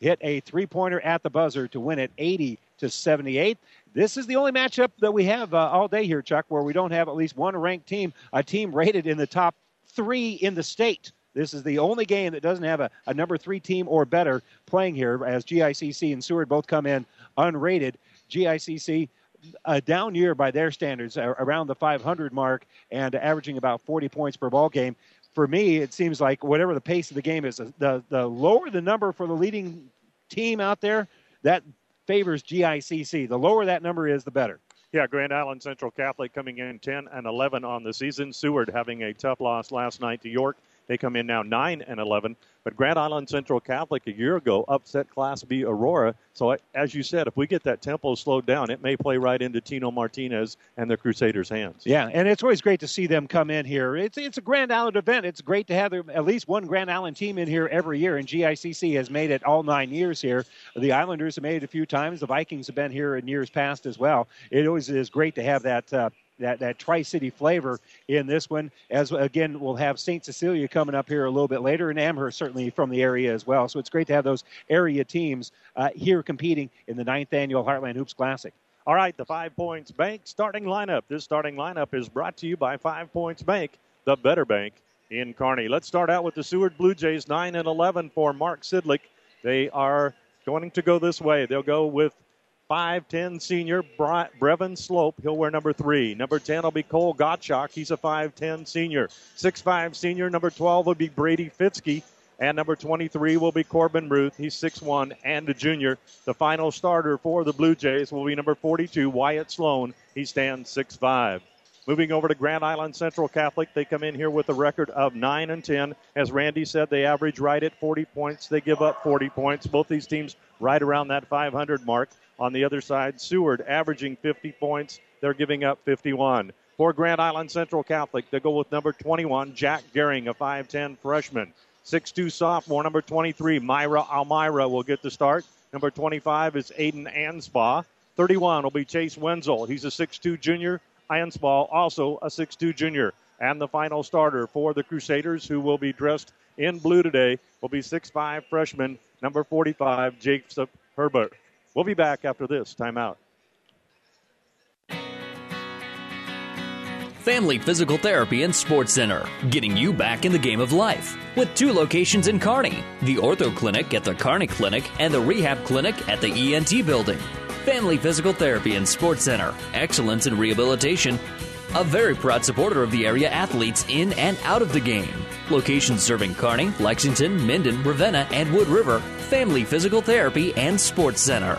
hit a three pointer at the buzzer to win it 80 to 78. This is the only matchup that we have uh, all day here, Chuck, where we don't have at least one ranked team, a team rated in the top three in the state. This is the only game that doesn't have a, a number three team or better playing here, as GICC and Seward both come in unrated. GICC a down year by their standards, around the 500 mark, and averaging about 40 points per ball game. For me, it seems like whatever the pace of the game is, the the lower the number for the leading team out there, that favors GICC. The lower that number is, the better. Yeah, Grand Island Central Catholic coming in 10 and 11 on the season. Seward having a tough loss last night to York. They come in now 9 and 11. But Grand Island Central Catholic a year ago upset Class B Aurora. So, as you said, if we get that tempo slowed down, it may play right into Tino Martinez and the Crusaders' hands. Yeah, and it's always great to see them come in here. It's it's a Grand Island event. It's great to have at least one Grand Island team in here every year, and GICC has made it all nine years here. The Islanders have made it a few times. The Vikings have been here in years past as well. It always is great to have that. Uh, that, that Tri City flavor in this one. As again, we'll have St. Cecilia coming up here a little bit later, and Amherst certainly from the area as well. So it's great to have those area teams uh, here competing in the ninth annual Heartland Hoops Classic. All right, the Five Points Bank starting lineup. This starting lineup is brought to you by Five Points Bank, the better bank in Kearney. Let's start out with the Seward Blue Jays, 9 and 11 for Mark Sidlick. They are going to go this way. They'll go with 5'10 senior Brevin Slope. He'll wear number three. Number 10 will be Cole Gottschalk. He's a 5'10 senior. 6'5 senior. Number 12 will be Brady Fitzke. And number 23 will be Corbin Ruth. He's 6'1 and a junior. The final starter for the Blue Jays will be number 42, Wyatt Sloan. He stands 6'5. Moving over to Grand Island Central Catholic, they come in here with a record of 9 and 10. As Randy said, they average right at 40 points. They give up 40 points. Both these teams right around that 500 mark. On the other side, Seward averaging 50 points. They're giving up 51. For Grand Island Central Catholic, they go with number 21, Jack Gehring, a 5'10 freshman. 6'2 sophomore, number 23, Myra Almira will get the start. Number 25 is Aiden Anspaugh. 31 will be Chase Wenzel. He's a 6'2 junior. Anspaugh, also a 6'2 junior. And the final starter for the Crusaders, who will be dressed in blue today, will be 6'5 freshman, number 45, Jacob Herbeck. We'll be back after this timeout. Family Physical Therapy and Sports Center, getting you back in the game of life. With two locations in Kearney the Ortho Clinic at the Kearney Clinic and the Rehab Clinic at the ENT Building. Family Physical Therapy and Sports Center, excellence in rehabilitation. A very proud supporter of the area athletes in and out of the game. Locations serving Kearney, Lexington, Minden, Ravenna, and Wood River Family Physical Therapy and Sports Center.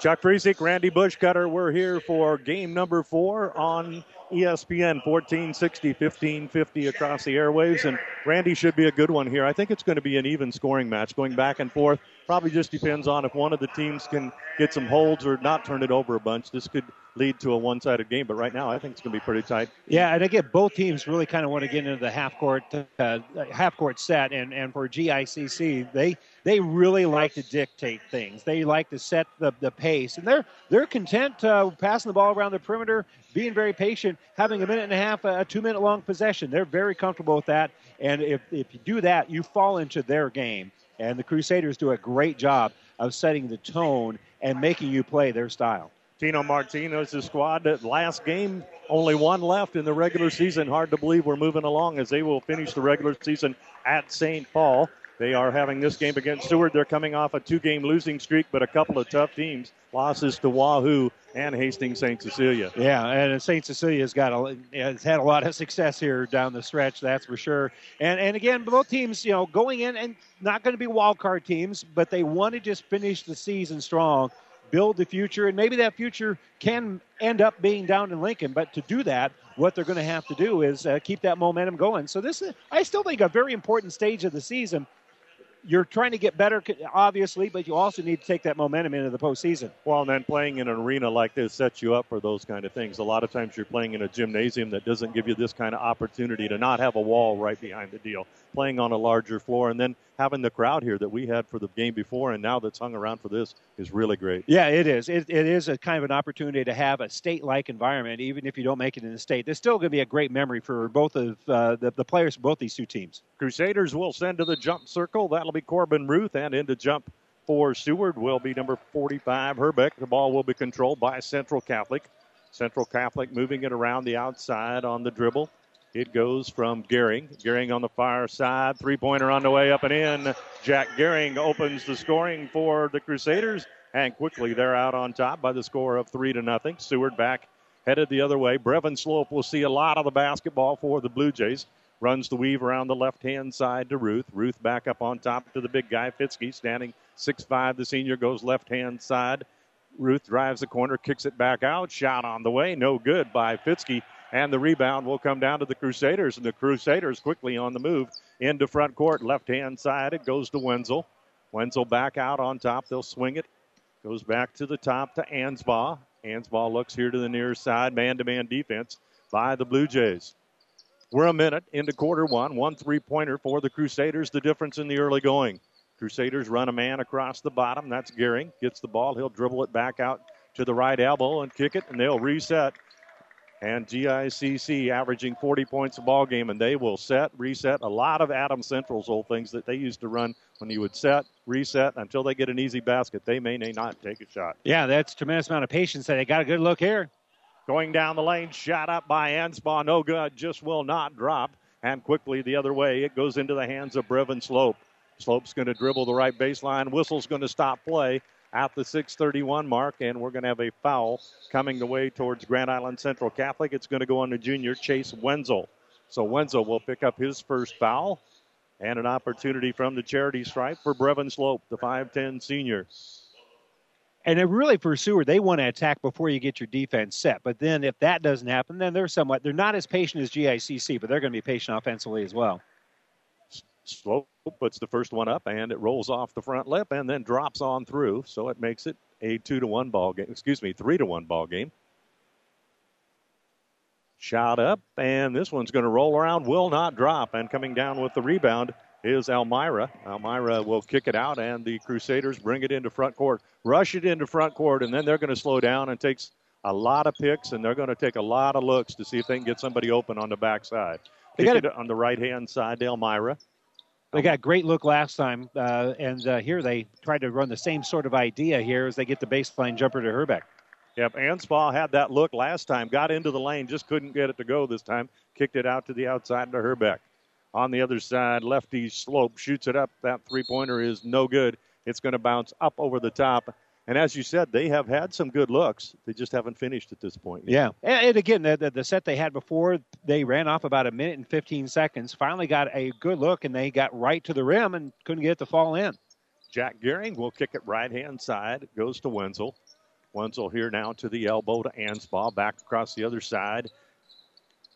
Chuck Friesick, Randy Bushcutter, we're here for game number four on ESPN 1460, 1550 across the airwaves. And Randy should be a good one here. I think it's going to be an even scoring match going back and forth. Probably just depends on if one of the teams can get some holds or not turn it over a bunch. This could lead to a one sided game, but right now I think it's going to be pretty tight. Yeah, and again, both teams really kind of want to get into the half court uh, half court set. And, and for GICC, they they really like to dictate things. They like to set the, the pace, and they're they're content uh, passing the ball around the perimeter, being very patient, having a minute and a half, a two minute long possession. They're very comfortable with that, and if if you do that, you fall into their game. And the Crusaders do a great job of setting the tone and making you play their style. Tino Martinez' squad. Last game, only one left in the regular season. Hard to believe we're moving along as they will finish the regular season at St. Paul. They are having this game against Seward. They're coming off a two game losing streak, but a couple of tough teams. Losses to Wahoo and Hastings St. Cecilia. Yeah, and St. Cecilia's got a, has had a lot of success here down the stretch, that's for sure. And and again, both teams, you know, going in and not going to be wild card teams, but they want to just finish the season strong, build the future, and maybe that future can end up being down in Lincoln. But to do that, what they're going to have to do is uh, keep that momentum going. So this is, I still think, a very important stage of the season you're trying to get better, obviously, but you also need to take that momentum into the postseason. Well, and then playing in an arena like this sets you up for those kind of things. A lot of times you're playing in a gymnasium that doesn't give you this kind of opportunity to not have a wall right behind the deal. Playing on a larger floor, and then having the crowd here that we had for the game before and now that's hung around for this is really great. Yeah, it is. It, it is a kind of an opportunity to have a state-like environment, even if you don't make it in the state. There's still going to be a great memory for both of uh, the, the players for both these two teams. Crusaders will send to the jump circle. That'll be Corbin Ruth, and into jump for Seward will be number 45 Herbeck. The ball will be controlled by Central Catholic. Central Catholic moving it around the outside on the dribble. It goes from Gehring. Gehring on the far side. Three pointer on the way up and in. Jack Gehring opens the scoring for the Crusaders. And quickly they're out on top by the score of three to nothing. Seward back headed the other way. Brevin Slope will see a lot of the basketball for the Blue Jays. Runs the weave around the left hand side to Ruth. Ruth back up on top to the big guy, Fitzke, standing 6'5. The senior goes left hand side. Ruth drives the corner, kicks it back out. Shot on the way. No good by Fitzke. And the rebound will come down to the Crusaders. And the Crusaders quickly on the move into front court. Left hand side, it goes to Wenzel. Wenzel back out on top. They'll swing it. Goes back to the top to Anspaugh. Anspaugh looks here to the near side. Man to man defense by the Blue Jays. We're a minute into quarter one. One three pointer for the Crusaders. The difference in the early going. Crusaders run a man across the bottom. That's Gehring. Gets the ball. He'll dribble it back out to the right elbow and kick it, and they'll reset and GICC averaging 40 points a ball game, and they will set, reset a lot of Adams Central's old things that they used to run when you would set, reset until they get an easy basket. They may, may not take a shot. Yeah, that's tremendous amount of patience. They got a good look here. Going down the lane, shot up by Anspaugh, no good, just will not drop. And quickly the other way, it goes into the hands of Brevin Slope. Slope's going to dribble the right baseline. Whistle's going to stop play at the 631 mark, and we're going to have a foul coming the way towards Grand Island Central Catholic. It's going to go on to junior Chase Wenzel. So Wenzel will pick up his first foul and an opportunity from the charity stripe for Brevin Slope, the 5'10 senior. And really, for Seward, they want to attack before you get your defense set. But then, if that doesn't happen, then they're somewhat they're not as patient as GICC, but they're going to be patient offensively as well. Slope puts the first one up and it rolls off the front lip and then drops on through. So it makes it a two to one ball game. Excuse me, three to one ball game. Shot up and this one's going to roll around, will not drop. And coming down with the rebound is Elmira. Elmira will kick it out and the Crusaders bring it into front court, rush it into front court, and then they're going to slow down and takes a lot of picks and they're going to take a lot of looks to see if they can get somebody open on the backside. They got it on the right hand side to Elmira. They got a great look last time, uh, and uh, here they tried to run the same sort of idea here as they get the baseline jumper to Herbeck. Yep, Anspaugh had that look last time, got into the lane, just couldn't get it to go this time. Kicked it out to the outside to Herbeck. On the other side, lefty slope shoots it up. That three pointer is no good. It's going to bounce up over the top and as you said, they have had some good looks. They just haven't finished at this point. Yet. Yeah. And, again, the, the, set they had before, they ran off about a minute and 15 seconds. Finally got a good look, and they got right to the rim and couldn't get it to fall in. Jack Gehring will kick it right hand side. It goes to Wenzel. Wenzel here now to the elbow to Anspaugh. Back across the other side.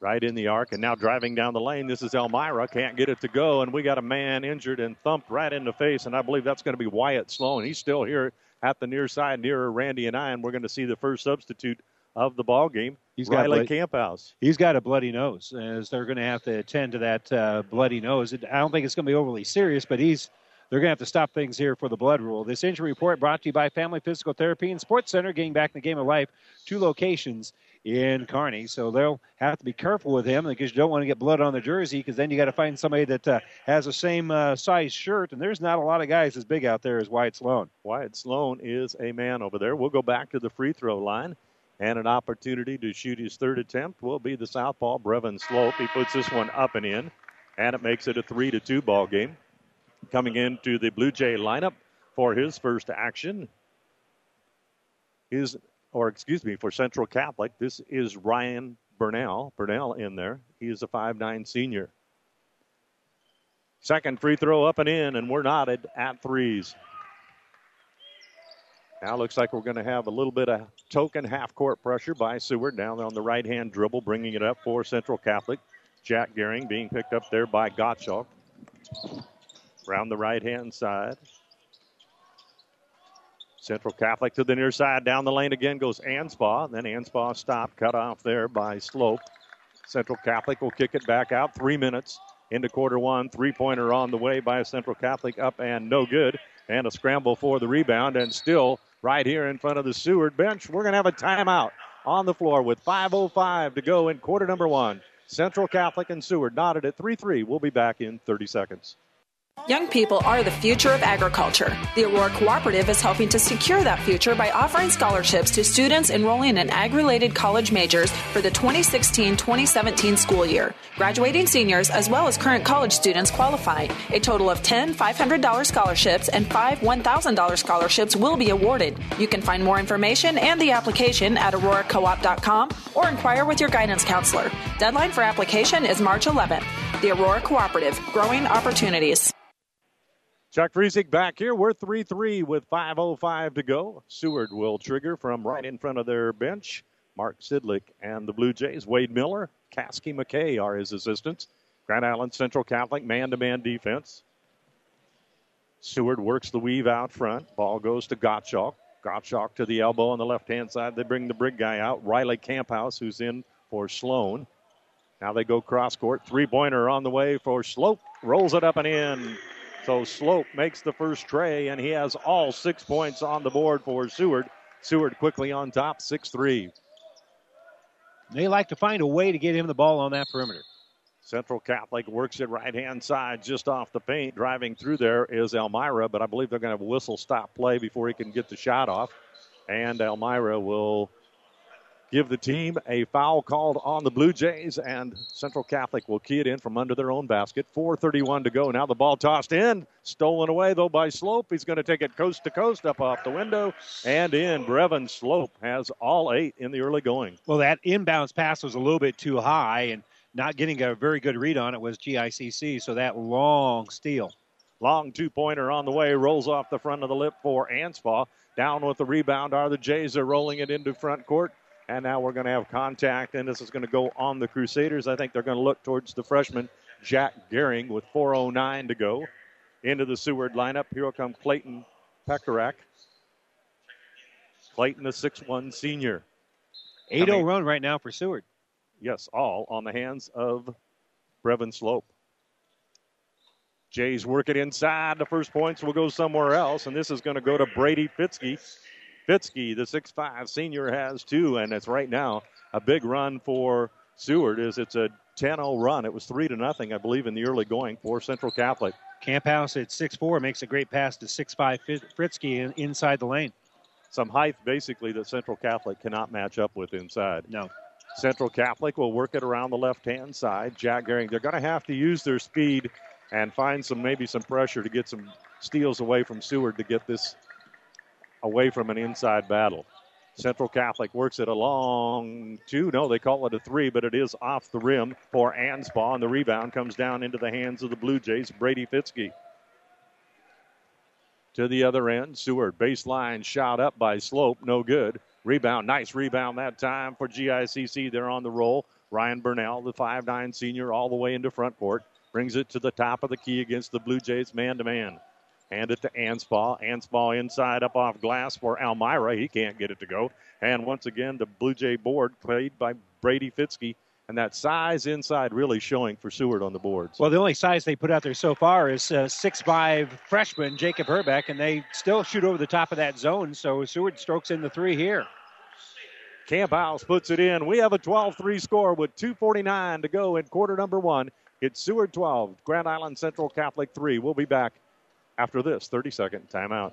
Right in the arc. And now driving down the lane. This is Elmira. Can't get it to go. And we got a man injured and thumped right in the face. And I believe that's going to be Wyatt Sloan. He's still here at the near side nearer Randy and I, and we're going to see the first substitute of the ball game. He's Riley got Camphouse. He's got a bloody nose, as they're going to have to attend to that uh, bloody nose. I don't think it's going to be overly serious, but he's they're going to have to stop things here for the blood rule. This injury report brought to you by Family Physical Therapy and Sports Center, getting back in the game of life. Two locations in Kearney. So they'll have to be careful with him because you don't want to get blood on the jersey because then you got to find somebody that uh, has the same uh, size shirt. And there's not a lot of guys as big out there as Wyatt Sloan. Wyatt Sloan is a man over there. We'll go back to the free throw line. And an opportunity to shoot his third attempt will be the southpaw, Brevin Slope. He puts this one up and in, and it makes it a 3 to 2 ball game. Coming into the Blue Jay lineup for his first action is or excuse me, for Central Catholic, this is Ryan Burnell. Burnell in there. He is a five-nine senior. Second free throw up and in, and we're knotted at threes. Now looks like we're going to have a little bit of token half court pressure by Seward down on the right hand dribble, bringing it up for Central Catholic. Jack Gehring being picked up there by Gottschalk. Around the right hand side. Central Catholic to the near side. Down the lane again goes Anspaugh. Then Anspaugh stopped, cut off there by Slope. Central Catholic will kick it back out. Three minutes into quarter one. Three pointer on the way by a Central Catholic, up and no good. And a scramble for the rebound, and still right here in front of the Seward bench. We're going to have a timeout on the floor with 5.05 to go in quarter number one. Central Catholic and Seward knotted at 3 3. We'll be back in 30 seconds. Young people are the future of agriculture. The Aurora Cooperative is helping to secure that future by offering scholarships to students enrolling in ag related college majors for the 2016 2017 school year. Graduating seniors as well as current college students qualify. A total of 10 $500 scholarships and 5 $1,000 scholarships will be awarded. You can find more information and the application at auroracoop.com or inquire with your guidance counselor. Deadline for application is March 11th. The Aurora Cooperative, growing opportunities. Chuck Friesick back here. We're 3 3 with 5.05 to go. Seward will trigger from right in front of their bench. Mark Sidlick and the Blue Jays. Wade Miller, Caskey McKay are his assistants. Grand Island Central Catholic man to man defense. Seward works the weave out front. Ball goes to Gottschalk. Gottschalk to the elbow on the left hand side. They bring the brig guy out. Riley Camphouse, who's in for Sloan. Now they go cross court. Three pointer on the way for Slope. Rolls it up and in. So Slope makes the first tray, and he has all six points on the board for Seward. Seward quickly on top, 6 3. They like to find a way to get him the ball on that perimeter. Central Catholic works it right hand side just off the paint. Driving through there is Elmira, but I believe they're going to have a whistle stop play before he can get the shot off. And Elmira will give the team a foul called on the Blue Jays, and Central Catholic will key it in from under their own basket. 4.31 to go. Now the ball tossed in, stolen away though by Slope. He's going to take it coast to coast up off the window and in. Brevin Slope has all eight in the early going. Well, that inbounds pass was a little bit too high, and not getting a very good read on it was GICC, so that long steal. Long two pointer on the way, rolls off the front of the lip for Anspaugh. Down with the rebound are the Jays. They're rolling it into front court. And now we're going to have contact, and this is going to go on the Crusaders. I think they're going to look towards the freshman, Jack Gehring, with 4.09 to go. Into the Seward lineup. Here will come Clayton Pekarek. Clayton, the 6'1 senior. 8 0 run right now for Seward. Yes, all on the hands of Brevin Slope. Jays work it inside. The first points will go somewhere else, and this is going to go to Brady Fitzke. Fitzke, the 6'5 senior, has two, and it's right now a big run for Seward. Is it's a 10-0 run. It was three to nothing, I believe, in the early going for Central Catholic. Camphouse at 6'4 makes a great pass to 6'5 Fitzke inside the lane. Some height, basically, that Central Catholic cannot match up with inside. No. Central Catholic will work it around the left-hand side. Jack Gehring, they're going to have to use their speed and find some maybe some pressure to get some steals away from Seward to get this away from an inside battle. Central Catholic works it along two. No, they call it a three, but it is off the rim for Anspaugh, and the rebound comes down into the hands of the Blue Jays, Brady Fitzke. To the other end, Seward baseline shot up by Slope, no good. Rebound, nice rebound that time for GICC. They're on the roll. Ryan Burnell, the five-nine senior, all the way into front court, brings it to the top of the key against the Blue Jays man to man. Hand it to Anspaugh. Anspaugh inside up off glass for Elmira. He can't get it to go. And once again, the Blue Jay board played by Brady Fitzke. And that size inside really showing for Seward on the boards. Well, the only size they put out there so far is uh, six-five freshman Jacob Herbeck, and they still shoot over the top of that zone. So Seward strokes in the three here. Camphouse puts it in. We have a 12 3 score with 2.49 to go in quarter number one. It's Seward 12, Grand Island Central Catholic 3. We'll be back after this 30 second timeout.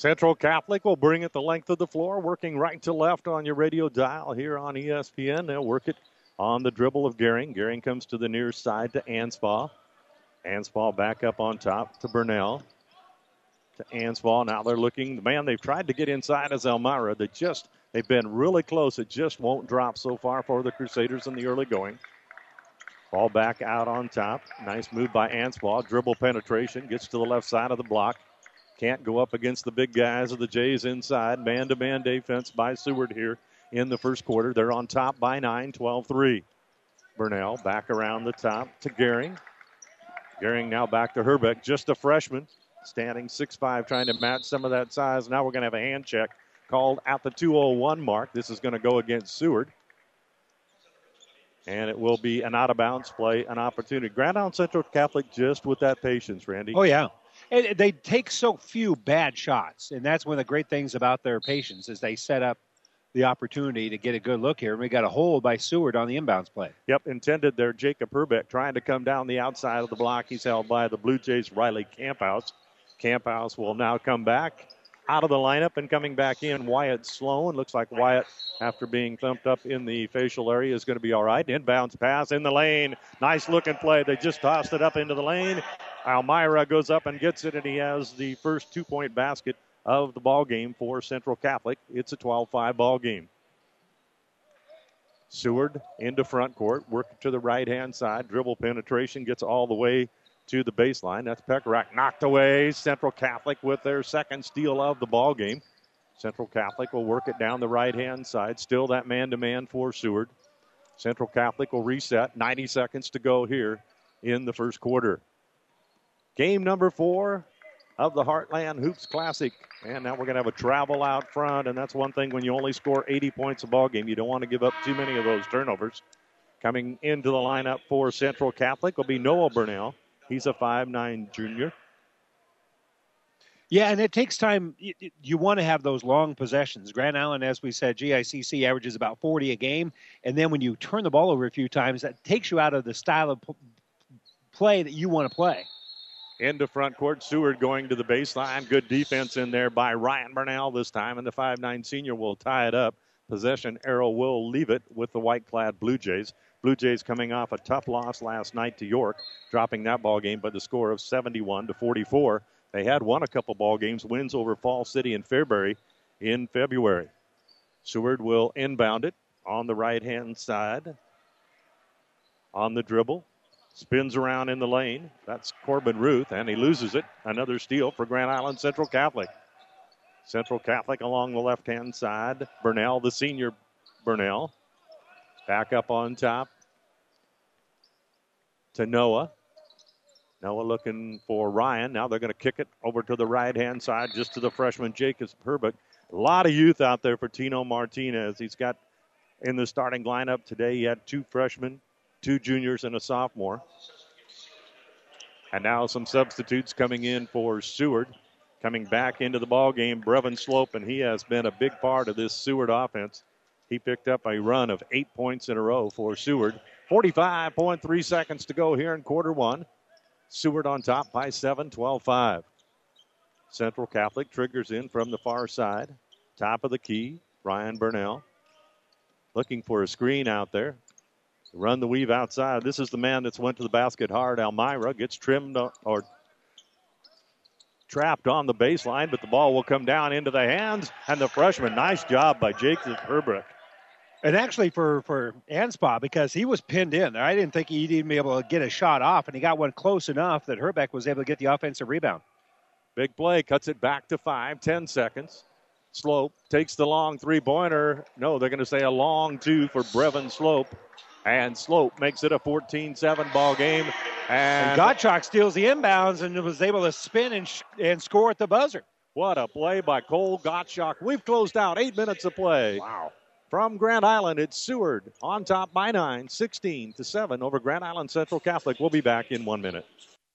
Central Catholic will bring it the length of the floor, working right to left on your radio dial here on ESPN. They'll work it on the dribble of Gehring. Gehring comes to the near side to Anspaugh. Anspaugh back up on top to Burnell. To Anspaugh. Now they're looking. The Man, they've tried to get inside as Elmira. They just they've been really close. It just won't drop so far for the Crusaders in the early going. Ball back out on top. Nice move by Anspaugh. Dribble penetration. Gets to the left side of the block. Can't go up against the big guys of the Jays inside. Man to man defense by Seward here in the first quarter. They're on top by 9, 12 3. Burnell back around the top to Gehring. Gehring now back to Herbeck, just a freshman, standing 6'5, trying to match some of that size. Now we're going to have a hand check called at the 201 mark. This is going to go against Seward. And it will be an out of bounds play, an opportunity. Grand Island Central Catholic just with that patience, Randy. Oh, yeah they take so few bad shots, and that's one of the great things about their patience is they set up the opportunity to get a good look here. And we got a hold by Seward on the inbounds play. Yep, intended there. Jacob Herbeck trying to come down the outside of the block. He's held by the Blue Jays Riley Camphouse. Camphouse will now come back out of the lineup and coming back in. Wyatt Sloan. Looks like Wyatt, after being thumped up in the facial area, is going to be all right. Inbounds pass in the lane. Nice looking play. They just tossed it up into the lane. Almira goes up and gets it, and he has the first two point basket of the ball game for Central Catholic. It's a 12-5 ball game. Seward into front court, work to the right hand side, dribble penetration, gets all the way to the baseline. That's Pekarek knocked away. Central Catholic with their second steal of the ball game. Central Catholic will work it down the right hand side. Still that man to man for Seward. Central Catholic will reset. 90 seconds to go here in the first quarter. Game number four of the Heartland Hoops Classic. And now we're going to have a travel out front, and that's one thing when you only score 80 points a ball game. You don't want to give up too many of those turnovers. Coming into the lineup for Central Catholic will be Noah Burnell. He's a five-nine junior. Yeah, and it takes time. You, want to have those long possessions. Grand Island, as we said, GICC averages about 40 a game. And then when you turn the ball over a few times, that takes you out of the style of play that you want to play. Into front court, Seward going to the baseline. Good defense in there by Ryan Burnell this time, and the five-nine senior will tie it up. Possession arrow will leave it with the white clad Blue Jays. Blue Jays coming off a tough loss last night to York, dropping that ball game by the score of 71 to 44. They had won a couple ball games, wins over Falls City and Fairbury in February. Seward will inbound it on the right hand side. On the dribble, spins around in the lane. That's Corbin Ruth, and he loses it. Another steal for Grand Island Central Catholic. Central Catholic along the left hand side. Burnell, the senior Burnell, Back up on top to Noah. Noah looking for Ryan. Now they're going to kick it over to the right hand side, just to the freshman Jacob Herbeck. A lot of youth out there for Tino Martinez. He's got in the starting lineup today. He had two freshmen, two juniors, and a sophomore. And now some substitutes coming in for Seward. Coming back into the ball game, Brevin Slope, and he has been a big part of this Seward offense. He picked up a run of eight points in a row for Seward. 45.3 seconds to go here in quarter one. Seward on top by 7, 12 5. Central Catholic triggers in from the far side. Top of the key, Ryan Burnell. Looking for a screen out there. Run the weave outside. This is the man that's went to the basket hard. Almira gets trimmed or trapped on the baseline, but the ball will come down into the hands. And the freshman, nice job by Jacob Herbeck. And actually, for for Anspaugh, because he was pinned in, I didn't think he'd even be able to get a shot off, and he got one close enough that Herbeck was able to get the offensive rebound. Big play, cuts it back to five, ten seconds. Slope takes the long three pointer. No, they're going to say a long two for Brevin Slope. And Slope makes it a 14 7 ball game. And, and Gottschalk steals the inbounds and was able to spin and, sh- and score at the buzzer. What a play by Cole Gottschalk. We've closed out eight minutes of play. Wow. From Grand Island, it's Seward on top by nine, 16 to 7 over Grand Island Central Catholic. We'll be back in one minute.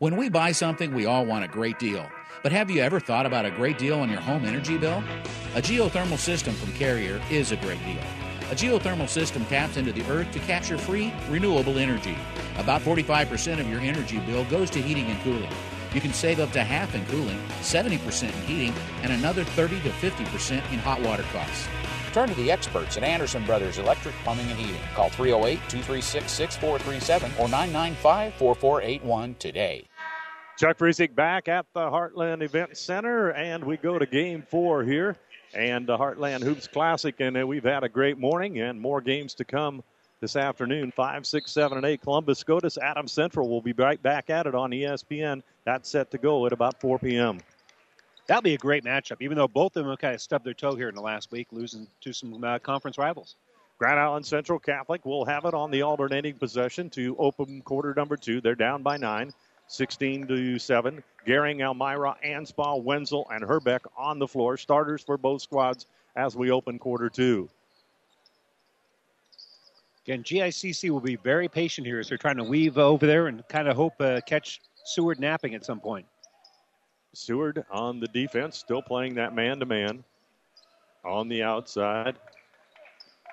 When we buy something, we all want a great deal. But have you ever thought about a great deal on your home energy bill? A geothermal system from Carrier is a great deal. A geothermal system taps into the earth to capture free, renewable energy. About 45% of your energy bill goes to heating and cooling. You can save up to half in cooling, 70% in heating, and another 30 to 50% in hot water costs. Turn to the experts at Anderson Brothers Electric Plumbing and Heating. Call 308 236 6437 or 995 4481 today. Chuck Friesick back at the Heartland Event Center, and we go to game four here. And the Heartland Hoops Classic, and uh, we've had a great morning and more games to come this afternoon. 5, 6, 7, and 8. Columbus SCOTUS, Adams Central will be right back at it on ESPN. That's set to go at about 4 p.m. That'll be a great matchup, even though both of them have kind of stubbed their toe here in the last week, losing to some uh, conference rivals. Grand Island Central Catholic will have it on the alternating possession to open quarter number two. They're down by nine, 16 to 7. Gehring, Elmira, Anspaugh, Wenzel, and Herbeck on the floor. Starters for both squads as we open quarter two. Again, GICC will be very patient here as they're trying to weave over there and kind of hope uh, catch Seward napping at some point. Seward on the defense, still playing that man to man. On the outside,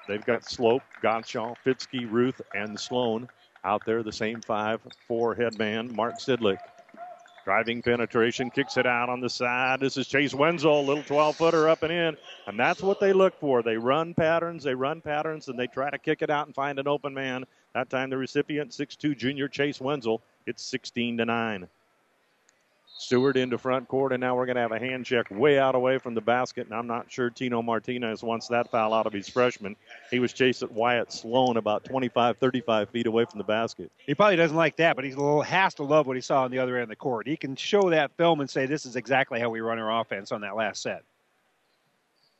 they've got Slope, Gottschalk, Fitzke, Ruth, and Sloan out there. The same 5 4 head man, Mark Sidlick. Driving penetration, kicks it out on the side. This is Chase Wenzel, little 12 footer up and in. And that's what they look for. They run patterns, they run patterns, and they try to kick it out and find an open man. That time the recipient, 6'2 junior Chase Wenzel. It's 16 to 9. Seward into front court, and now we're going to have a hand check way out away from the basket. And I'm not sure Tino Martinez wants that foul out of his freshman. He was chasing Wyatt Sloan about 25, 35 feet away from the basket. He probably doesn't like that, but he has to love what he saw on the other end of the court. He can show that film and say, this is exactly how we run our offense on that last set.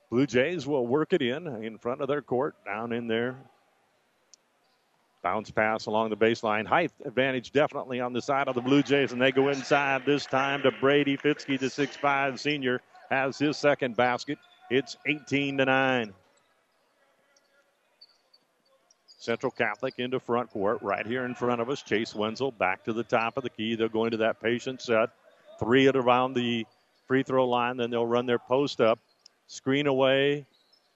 Blue Jays will work it in in front of their court, down in there Bounce pass along the baseline. Height advantage definitely on the side of the Blue Jays, and they go inside this time to Brady Fitzke, the six-five senior, has his second basket. It's 18 to 9. Central Catholic into front court right here in front of us. Chase Wenzel back to the top of the key. They'll go into that patient set. Three at around the free throw line. Then they'll run their post up. Screen away.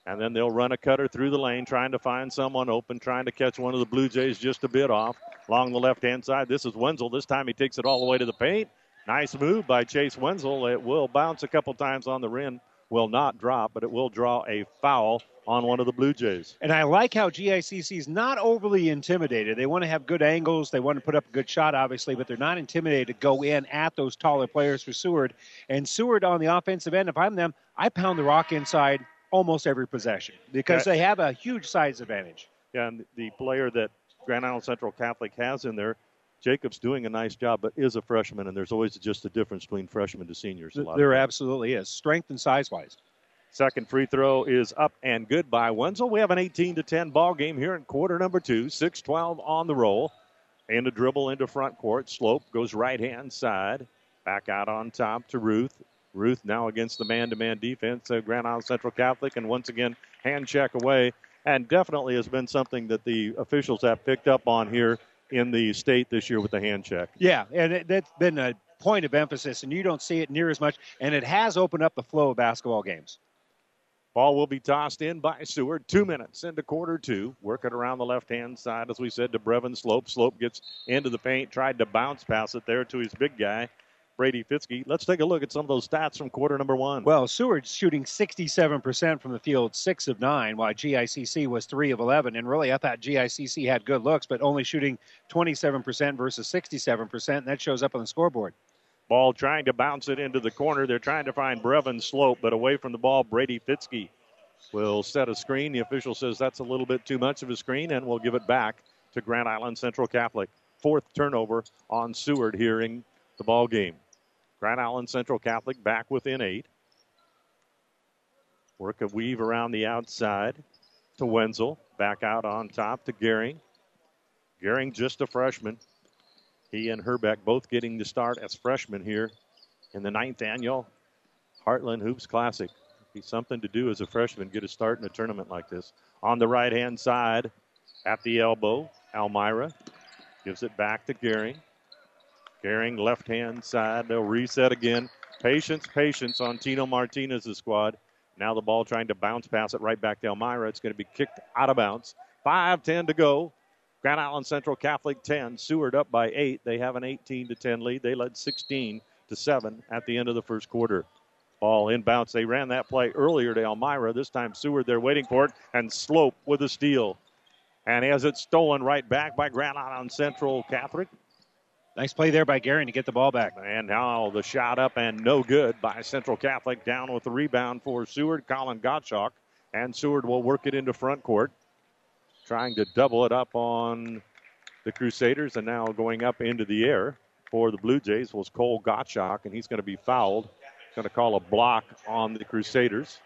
And then they'll run a cutter through the lane, trying to find someone open, trying to catch one of the Blue Jays just a bit off along the left hand side. This is Wenzel. This time he takes it all the way to the paint. Nice move by Chase Wenzel. It will bounce a couple times on the rim, will not drop, but it will draw a foul on one of the Blue Jays. And I like how GICC is not overly intimidated. They want to have good angles. They want to put up a good shot, obviously, but they're not intimidated to go in at those taller players for Seward. And Seward on the offensive end, if I'm them, I pound the rock inside almost every possession because they have a huge size advantage. Yeah, and the player that Grand Island Central Catholic has in there, Jacob's doing a nice job, but is a freshman, and there's always just a difference between freshmen to seniors. There absolutely is, strength and size wise. Second free throw is up and good by Wenzel. We have an 18 to 10 ball game here in quarter number two. 6-12 on the roll. And a dribble into front court. Slope goes right hand side. Back out on top to Ruth. Ruth now against the man to man defense of Grand Island Central Catholic, and once again, hand check away. And definitely has been something that the officials have picked up on here in the state this year with the hand check. Yeah, and it, that's been a point of emphasis, and you don't see it near as much. And it has opened up the flow of basketball games. Ball will be tossed in by Seward. Two minutes into quarter two. Working around the left hand side, as we said, to Brevin Slope. Slope gets into the paint, tried to bounce pass it there to his big guy, Brady Fitzke. Let's take a look at some of those stats from quarter number one. Well, Seward's shooting 67% from the field, six of nine, while GICC was three of 11. And really, I thought GICC had good looks, but only shooting 27% versus 67%, and that shows up on the scoreboard. Ball trying to bounce it into the corner. They're trying to find Brevin Slope, but away from the ball, Brady Fitzke will set a screen. The official says that's a little bit too much of a screen, and we'll give it back to Grand Island Central Catholic. Fourth turnover on Seward here in the ball game. Grand Island Central Catholic back within eight. Work a weave around the outside to Wenzel. Back out on top to Gehring. Gehring just a freshman. He and Herbeck both getting the start as freshmen here in the ninth annual Heartland Hoops Classic. Be something to do as a freshman, get a start in a tournament like this. On the right hand side, at the elbow, Elmira gives it back to Gehring. Gehring left hand side. They'll reset again. Patience, patience on Tino Martinez's squad. Now the ball trying to bounce pass it right back to Elmira. It's going to be kicked out of bounds. 5 10 to go. Grand Island Central Catholic 10. Seward up by 8. They have an 18 to 10 lead. They led 16 to 7 at the end of the first quarter. Ball inbounds. They ran that play earlier to Elmira. This time Seward, they're waiting for it. And Slope with a steal. And as it's stolen right back by Grand Island Central Catholic. Nice play there by Gehring to get the ball back. And now the shot up and no good by Central Catholic. Down with the rebound for Seward, Colin Gottschalk. And Seward will work it into front court. Trying to double it up on the Crusaders and now going up into the air for the Blue Jays was Cole Gottschalk, and he's going to be fouled. Going to call a block on the Crusaders.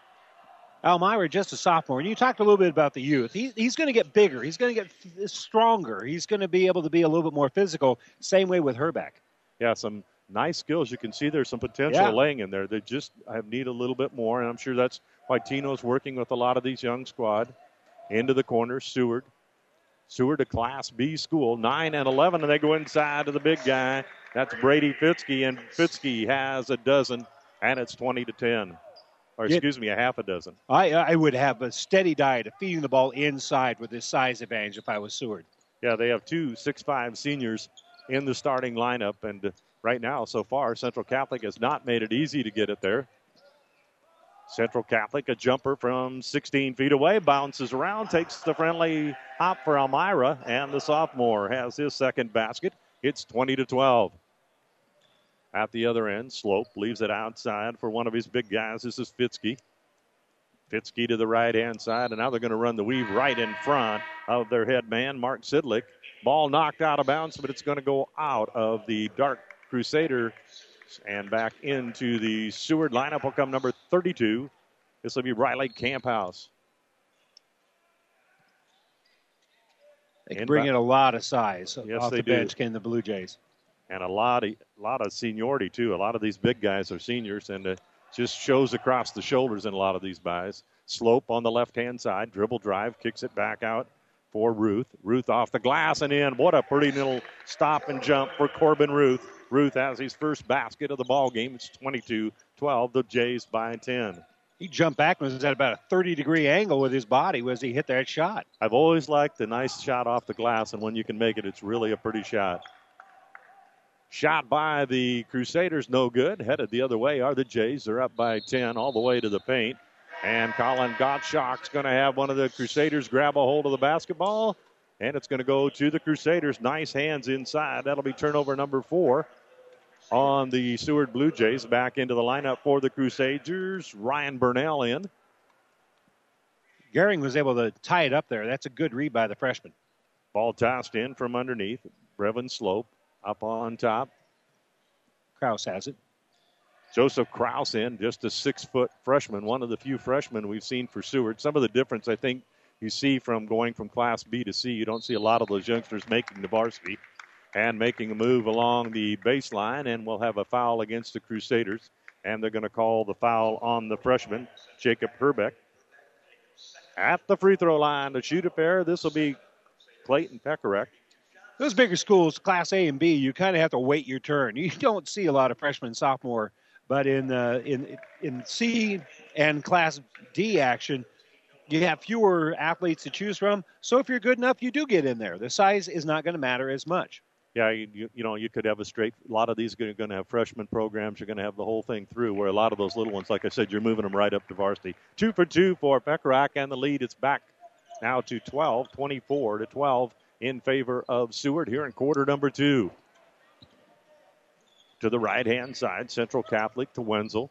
Elmira, just a sophomore, and you talked a little bit about the youth. He, he's going to get bigger. He's going to get f- stronger. He's going to be able to be a little bit more physical. Same way with Herbeck. Yeah, some nice skills. You can see there's some potential Yeah. laying in there. They just have need a little bit more, and I'm sure that's why Tino's working with a lot of these young squad. Into the corner, Seward. Seward, a Class B school, 9 and 11, and they go inside to the big guy. That's Brady Fitzke, and Fitzke has a dozen, and it's 20 to 10. Or excuse me, a half a dozen. I, uh, I would have a steady diet of feeding the ball inside with this size advantage if I was Seward. Yeah, they have two six-five seniors in the starting lineup, and right now, so far, Central Catholic has not made it easy to get it there. Central Catholic, a jumper from 16 feet away, bounces around, takes the friendly hop for Elmira, and the sophomore has his second basket. It's 20 to 12. At the other end, Slope leaves it outside for one of his big guys. This is Fitzke. Fitzke to the right hand side, and now they're going to run the weave right in front of their head man, Mark Sidlick. Ball knocked out of bounds, but it's going to go out of the Dark Crusader and back into the Seward lineup will come number 32. This will be Riley Camphouse. They bring in a lot of size Yes, off they the do. bench, can the Blue Jays. And a lot of lot of seniority too. A lot of these big guys are seniors, and it just shows across the shoulders in a lot of these guys. Slope on the left hand side, dribble drive, kicks it back out for Ruth. Ruth off the glass and in. What a pretty little stop and jump for Corbin Ruth. Ruth has his first basket of the ball game. It's 22-12. The Jays by 10. He jumped back and was at about a 30 degree angle with his body as he hit that shot. I've always liked the nice shot off the glass, and when you can make it, it's really a pretty shot. Shot by the Crusaders, no good. Headed the other way are the Jays. They're up by 10 all the way to the paint. And Colin Gottschalk's going to have one of the Crusaders grab a hold of the basketball. And it's going to go to the Crusaders. Nice hands inside. That'll be turnover number four on the Seward Blue Jays. Back into the lineup for the Crusaders. Ryan Burnell in. Gehring was able to tie it up there. That's a good read by the freshman. Ball tossed in from underneath. Brevin Slope up on top. Kraus has it. Joseph Kraus in, just a six foot freshman, one of the few freshmen we've seen for Seward. Some of the difference I think you see from going from Class B to C, you don't see a lot of those youngsters making the varsity and making a move along the baseline, and we'll have a foul against the Crusaders. And they're going to call the foul on the freshman, Jacob Herbeck. At the free throw line to shoot a pair, this will be Clayton Pekarek. Those bigger schools, Class A and B, you kind of have to wait your turn. You don't see a lot of freshman sophomore, but in uh, in in C and Class D action, you have fewer athletes to choose from. So if you're good enough, you do get in there. The size is not going to matter as much. Yeah, you, you know, you could have a straight. A lot of these are going to have freshman programs. You're going to have the whole thing through. Where a lot of those little ones, like I said, you're moving them right up to varsity. Two for two for Pekarek, and the lead is back now to 12, 24 to 12 in favor of Seward here in quarter number two. To the right hand side, Central Catholic to Wenzel.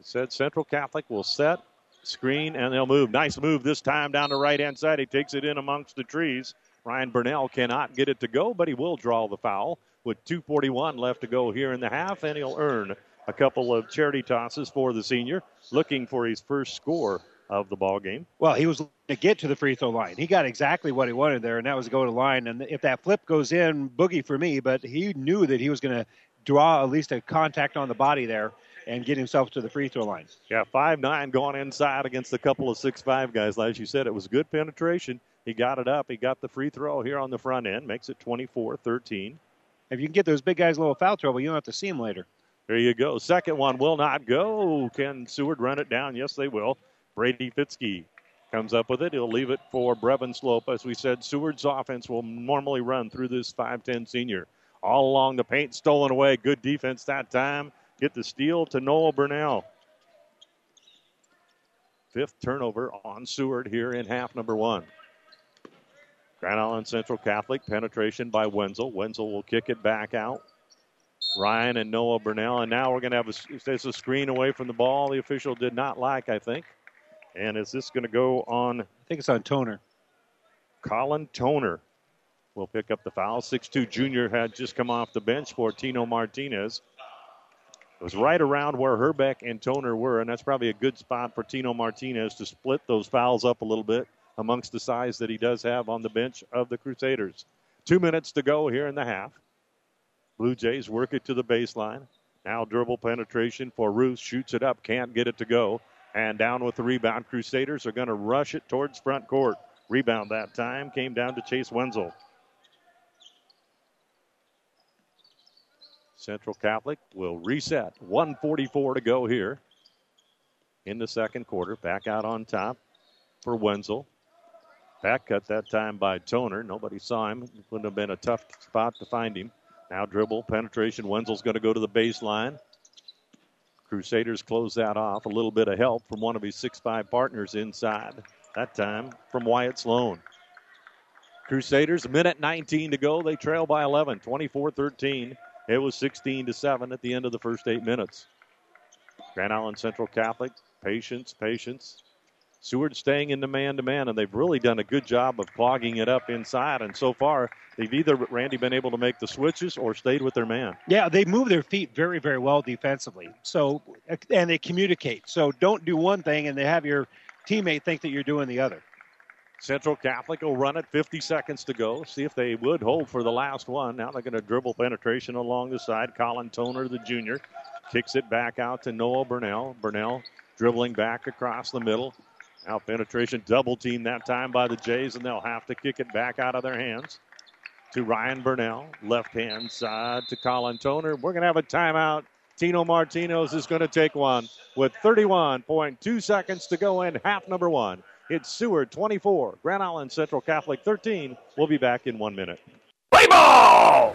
It said Central Catholic will set, screen, and they'll move. Nice move this time down the right hand side. He takes it in amongst the trees. Ryan Burnell cannot get it to go, but he will draw the foul with 2.41 left to go here in the half, and he'll earn a couple of charity tosses for the senior, looking for his first score of the ball game. Well, he was to get to the free throw line. He got exactly what he wanted there, and that was to go to line. And if that flip goes in, boogie for me. But he knew that he was going to draw at least a contact on the body there and get himself to the free throw line. Yeah, five nine going inside against a couple of six five guys. As you said, it was good penetration. He got it up. He got the free throw here on the front end. Makes it 24-13. If you can get those big guys a little foul trouble, you don't have to see them later. There you go. Second one will not go. Can Seward run it down? Yes, they will. Brady Fitzke comes up with it. He'll leave it for Brevin Slope. As we said, Seward's offense will normally run through this 5'10 senior. All along the paint, stolen away. Good defense that time. Get the steal to Noah Burnell. Fifth turnover on Seward here in half number one. Grand Island Central Catholic penetration by Wenzel. Wenzel will kick it back out. Ryan and Noah Burnell, and now we're going to have a, a screen away from the ball. The official did not like, I think. And is this going to go on? I think it's on Toner. Colin Toner will pick up the foul. 6'2 junior had just come off the bench for Tino Martinez. It was right around where Herbeck and Toner were, and that's probably a good spot for Tino Martinez to split those fouls up a little bit amongst the size that he does have on the bench of the Crusaders. Two minutes to go here in the half. Blue Jays work it to the baseline. Now dribble penetration for Ruth. Shoots it up, can't get it to go. And down with the rebound. Crusaders are going to rush it towards front court. Rebound that time came down to Chase Wenzel. Central Catholic will reset. 144 to go here in the second quarter. Back out on top for Wenzel. Back cut that time by Toner. Nobody saw him. Wouldn't have been a tough spot to find him. Now dribble, penetration. Wenzel's going to go to the baseline. Crusaders close that off. A little bit of help from one of his six-five partners inside. That time from Wyatt Sloan. Crusaders, a minute 19 to go. They trail by 11, 24 13. It was 16 to 7 at the end of the first eight minutes. Grand Island Central Catholic, patience, patience. Seward staying in the man to man, and they've really done a good job of clogging it up inside. And so far, they've either, Randy, been able to make the switches or stayed with their man. Yeah, they move their feet very, very well defensively. So, and they communicate. So don't do one thing and they have your teammate think that you're doing the other. Central Catholic will run it. 50 seconds to go. See if they would hold for the last one. Now they're going to dribble penetration along the side. Colin Toner, the junior, kicks it back out to Noah Burnell. Burnell dribbling back across the middle. Now penetration double team that time by the Jays, and they'll have to kick it back out of their hands to Ryan Burnell. Left hand side to Colin Toner. We're going to have a timeout. Tino Martinez is going to take one with 31.2 seconds to go in half number one. It's Seward 24, Grand Island Central Catholic 13. We'll be back in one minute. Play ball!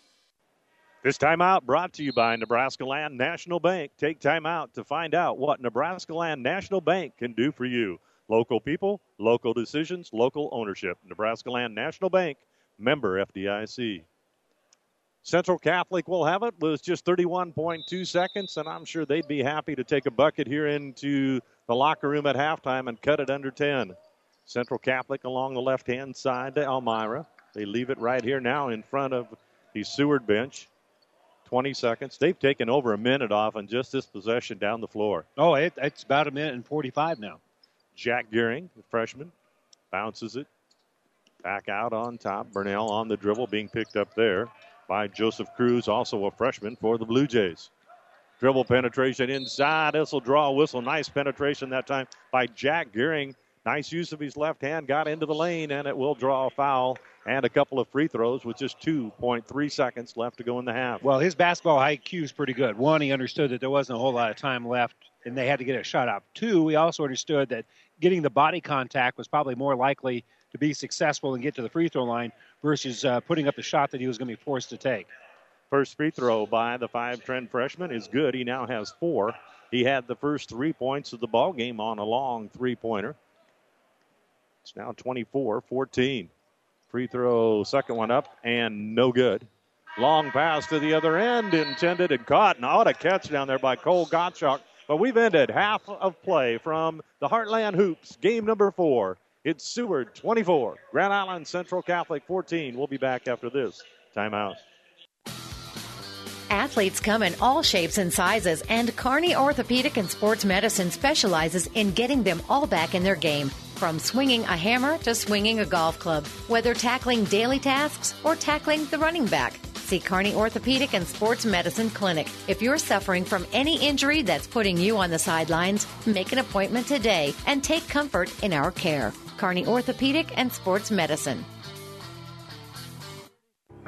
This timeout brought to you by Nebraska Land National Bank. Take time out to find out what Nebraska Land National Bank can do for you. Local people, local decisions, local ownership. Nebraska Land National Bank, member FDIC. Central Catholic will have it with just 31.2 seconds, and I'm sure they'd be happy to take a bucket here into the locker room at halftime and cut it under 10. Central Catholic along the left hand side to Elmira. They leave it right here now in front of the Seward bench. 20 seconds. They've taken over a minute off on just this possession down the floor. Oh, it, it's about a minute and 45 now. Jack Gehring, the freshman, bounces it back out on top. Burnell on the dribble, being picked up there by Joseph Cruz, also a freshman for the Blue Jays. Dribble penetration inside. This will draw a whistle. Nice penetration that time by Jack Gehring. Nice use of his left hand. Got into the lane, and it will draw a foul and a couple of free throws with just 2.3 seconds left to go in the half. Well, his basketball IQ is pretty good. One, he understood that there wasn't a whole lot of time left and they had to get a shot up. Two, he also understood that getting the body contact was probably more likely to be successful and get to the free throw line versus uh, putting up the shot that he was going to be forced to take. First free throw by the five trend freshman is good. He now has four. He had the first three points of the ball game on a long three pointer. It's now 24 14. Free throw, second one up, and no good. Long pass to the other end, intended and caught. Now, what a catch down there by Cole Gottschalk. But we've ended half of play from the Heartland Hoops, game number four. It's Seward 24, Grand Island Central Catholic 14. We'll be back after this timeout. Athletes come in all shapes and sizes, and Kearney Orthopedic and Sports Medicine specializes in getting them all back in their game. From swinging a hammer to swinging a golf club, whether tackling daily tasks or tackling the running back. See Kearney Orthopedic and Sports Medicine Clinic. If you're suffering from any injury that's putting you on the sidelines, make an appointment today and take comfort in our care. Kearney Orthopedic and Sports Medicine.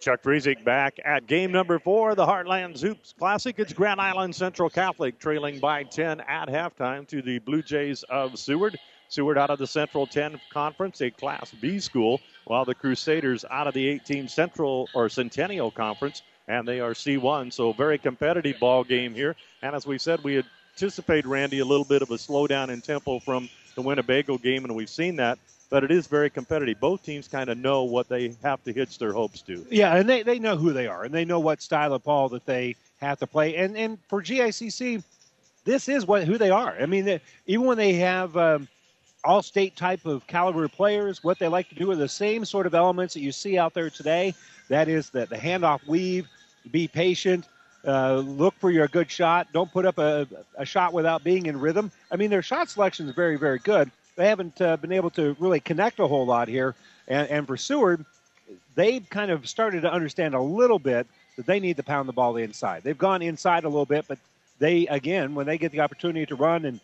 Chuck Friesick back at game number four, the Heartland Hoops Classic. It's Grand Island Central Catholic trailing by 10 at halftime to the Blue Jays of Seward. Seward out of the Central 10 Conference, a Class B school, while the Crusaders out of the 18 Central or Centennial Conference, and they are C1. So very competitive ball game here. And as we said, we anticipate Randy a little bit of a slowdown in tempo from the Winnebago game, and we've seen that but it is very competitive. Both teams kind of know what they have to hitch their hopes to. Yeah, and they, they know who they are, and they know what style of ball that they have to play. And and for GICC, this is what who they are. I mean, even when they have um, all state type of caliber players, what they like to do are the same sort of elements that you see out there today. That is the, the handoff weave, be patient, uh, look for your good shot. Don't put up a, a shot without being in rhythm. I mean, their shot selection is very, very good they haven't uh, been able to really connect a whole lot here. And, and for Seward, they've kind of started to understand a little bit that they need to pound the ball inside. They've gone inside a little bit, but they, again, when they get the opportunity to run and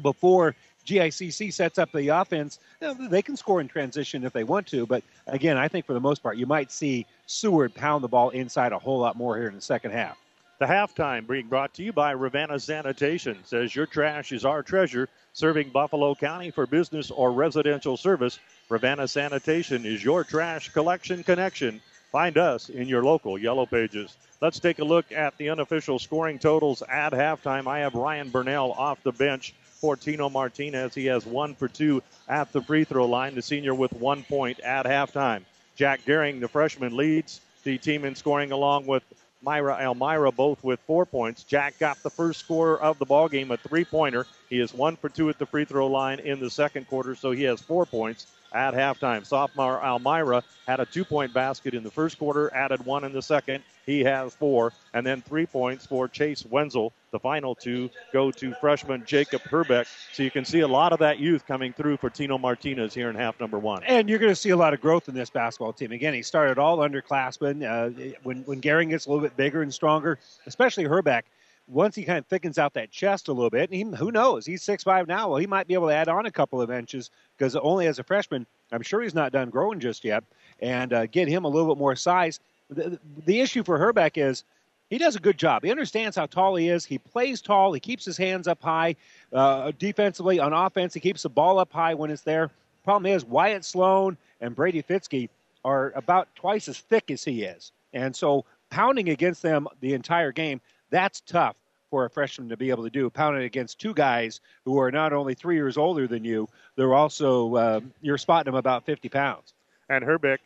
before GICC sets up the offense, they can score in transition if they want to. But again, I think for the most part, you might see Seward pound the ball inside a whole lot more here in the second half. The halftime being brought to you by Ravenna Sanitation says your trash is our treasure, serving Buffalo County for business or residential service. Ravenna Sanitation is your trash collection connection. Find us in your local Yellow Pages. Let's take a look at the unofficial scoring totals at halftime. I have Ryan Burnell off the bench for Tino Martinez. He has one for two at the free throw line, the senior with one point at halftime. Jack Gehring, the freshman, leads the team in scoring along with Myra Elmira both with four points. Jack got the first score of the ball game, a three-pointer. He is one for two at the free throw line in the second quarter, so he has four points at halftime. Sophomore Elmira had a two point basket in the first quarter, added one in the second. He has four, and then three points for Chase Wenzel. The final two go to freshman Jacob Herbeck. So you can see a lot of that youth coming through for Tino Martinez here in half number one. And you're going to see a lot of growth in this basketball team. Again, he started all underclassmen. Uh, when when Gehring gets a little bit bigger and stronger, especially Herbeck, once he kind of thickens out that chest a little bit, he, who knows? He's six five now. Well, he might be able to add on a couple of inches because only as a freshman, I'm sure he's not done growing just yet, and uh, get him a little bit more size. the, the issue for Herbeck is he does a good job. He understands how tall he is. He plays tall. He keeps his hands up high. Uh, defensively, on offense, he keeps the ball up high when it's there. Problem is, Wyatt Sloan and Brady Fitzke are about twice as thick as he is. And so pounding against them the entire game, that's tough for a freshman to be able to do. Pounding against two guys who are not only three years older than you, they're also, uh, you're spotting them about 50 pounds. And Herbeck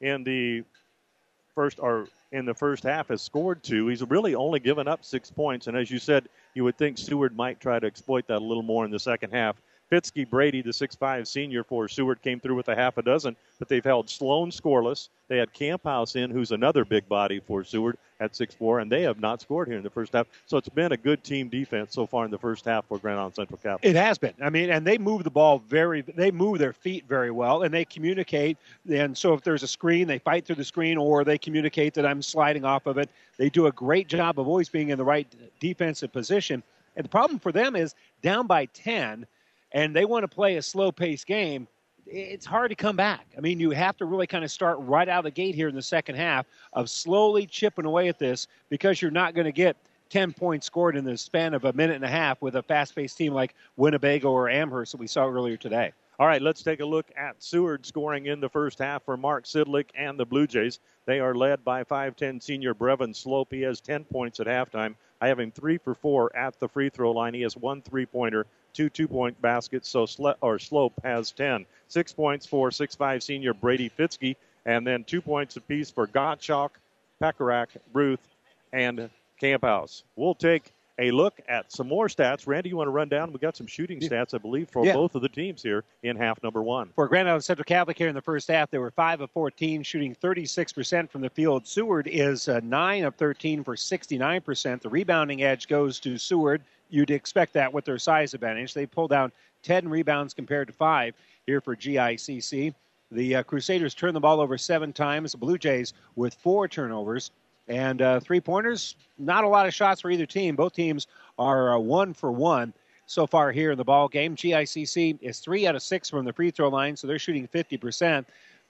in the first or in the first half has scored two. He's really only given up six points. And as you said, you would think Seward might try to exploit that a little more in the second half. Fitzke Brady, the six-five senior for Seward, came through with a half a dozen, but they've held Sloan scoreless. They had Camphouse in, who's another big body for Seward at six-four, and they have not scored here in the first half. So it's been a good team defense so far in the first half for Grand Island Central Catholic. It has been. I mean, and they move the ball very, they move their feet very well, and they communicate. And so if there's a screen, they fight through the screen, or they communicate that I'm sliding off of it. They do a great job of always being in the right defensive position. And the problem for them is down by 10 – and they want to play a slow paced game, it's hard to come back. I mean, you have to really kind of start right out of the gate here in the second half of slowly chipping away at this because you're not going to get 10 points scored in the span of a minute and a half with a fast paced team like Winnebago or Amherst that we saw earlier today. All right, let's take a look at Seward scoring in the first half for Mark Sidlick and the Blue Jays. They are led by 5'10 senior Brevin Slope. He has 10 points at halftime. I have him three for four at the free throw line. He has one three pointer two two point baskets. So Sle- or Slope has 10. Six points for six-five senior Brady Fitzke, and then two points apiece for Gottschalk, Pekarek, Ruth, and Camphouse. We'll take a look at some more stats. Randy, you want to run down? We got some shooting stats, I believe, for yeah. both of the teams here in half number one. For Grand Island Central Catholic here in the first half, they were 5 of 14, shooting 36% from the field. Seward is uh, 9 of 13 for 69%. The rebounding edge goes to Seward you'd expect that with their size advantage. They pulled down 10 rebounds compared to five here for GICC. The uh, Crusaders turned the ball over seven times. The Blue Jays with four turnovers and uh, three pointers. Not a lot of shots for either team. Both teams are uh, one for one so far here in the ball game. GICC is three out of six from the free throw line, so they're shooting 50%.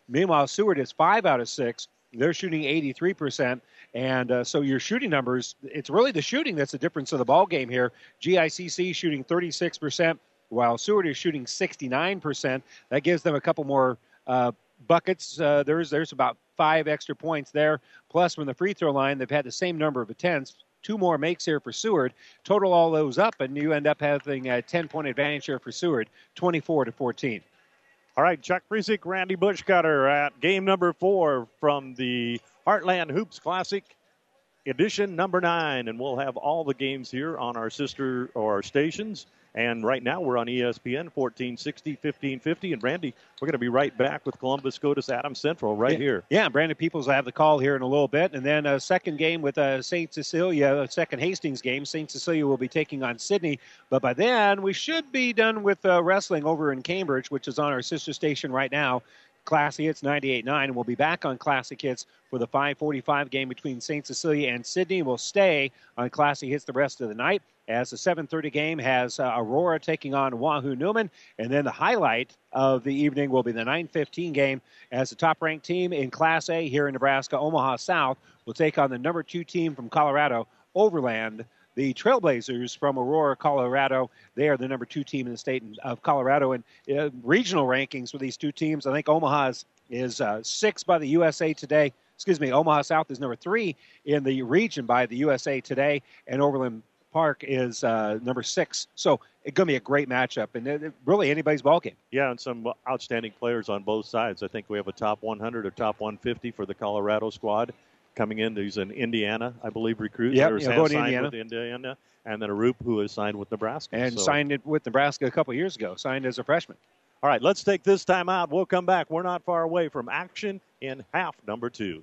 Meanwhile, Seward is five out of six. They're shooting 83%. And uh, so your shooting numbers, it's really the shooting that's the difference of the ball game here. GICC shooting 36%, while Seward is shooting 69%. That gives them a couple more uh, buckets. Uh, there's there's about five extra points there. Plus, from the free throw line, they've had the same number of attempts. Two more makes here for Seward. Total all those up, and you end up having a 10 point advantage here for Seward, 24 to 14. All right, Chuck Friesick, Randy Bushcutter at game number four from the Heartland Hoops Classic edition number nine. And we'll have all the games here on our sister or our stations. And right now we're on ESPN 1460, 1550. And Brandy, we're going to be right back with Columbus SCOTUS Adams Central right yeah. here. Yeah, Brandon Peoples will have the call here in a little bit. And then a second game with uh, St. Cecilia, a second Hastings game. St. Cecilia will be taking on Sidney. But by then, we should be done with uh, wrestling over in Cambridge, which is on our sister station right now. Classic Hits 98.9, and we'll be back on Classic Hits for the 5:45 game between St. Cecilia and Sidney. We'll stay on Classic Hits the rest of the night as the 7:30 game has uh, Aurora taking on Wahoo Neumann. and then the highlight of the evening will be the 9:15 game as the top-ranked team in Class A here in Nebraska, Omaha South, will take on the number two team from Colorado, Overland the Trailblazers from Aurora, Colorado. They are the number two team in the state of Colorado. And uh, regional rankings for these two teams, I think Omaha is, uh, six by the USA Today. Excuse me, Omaha South is number three in the region by the USA Today, and Overland Park is uh, number six. So it's going to be a great matchup, and it, really anybody's ball game. Yeah, and some outstanding players on both sides. I think we have a top 100 or top 150 for the Colorado squad, coming in. He's an Indiana, I believe, recruit. Yep, yeah, going signed Indiana. with Indiana, and then Arup, who has signed with Nebraska. And so. signed it with Nebraska a couple years ago, signed as a freshman. All right, let's take this time out. We'll come back. We're not far away from action in half number two.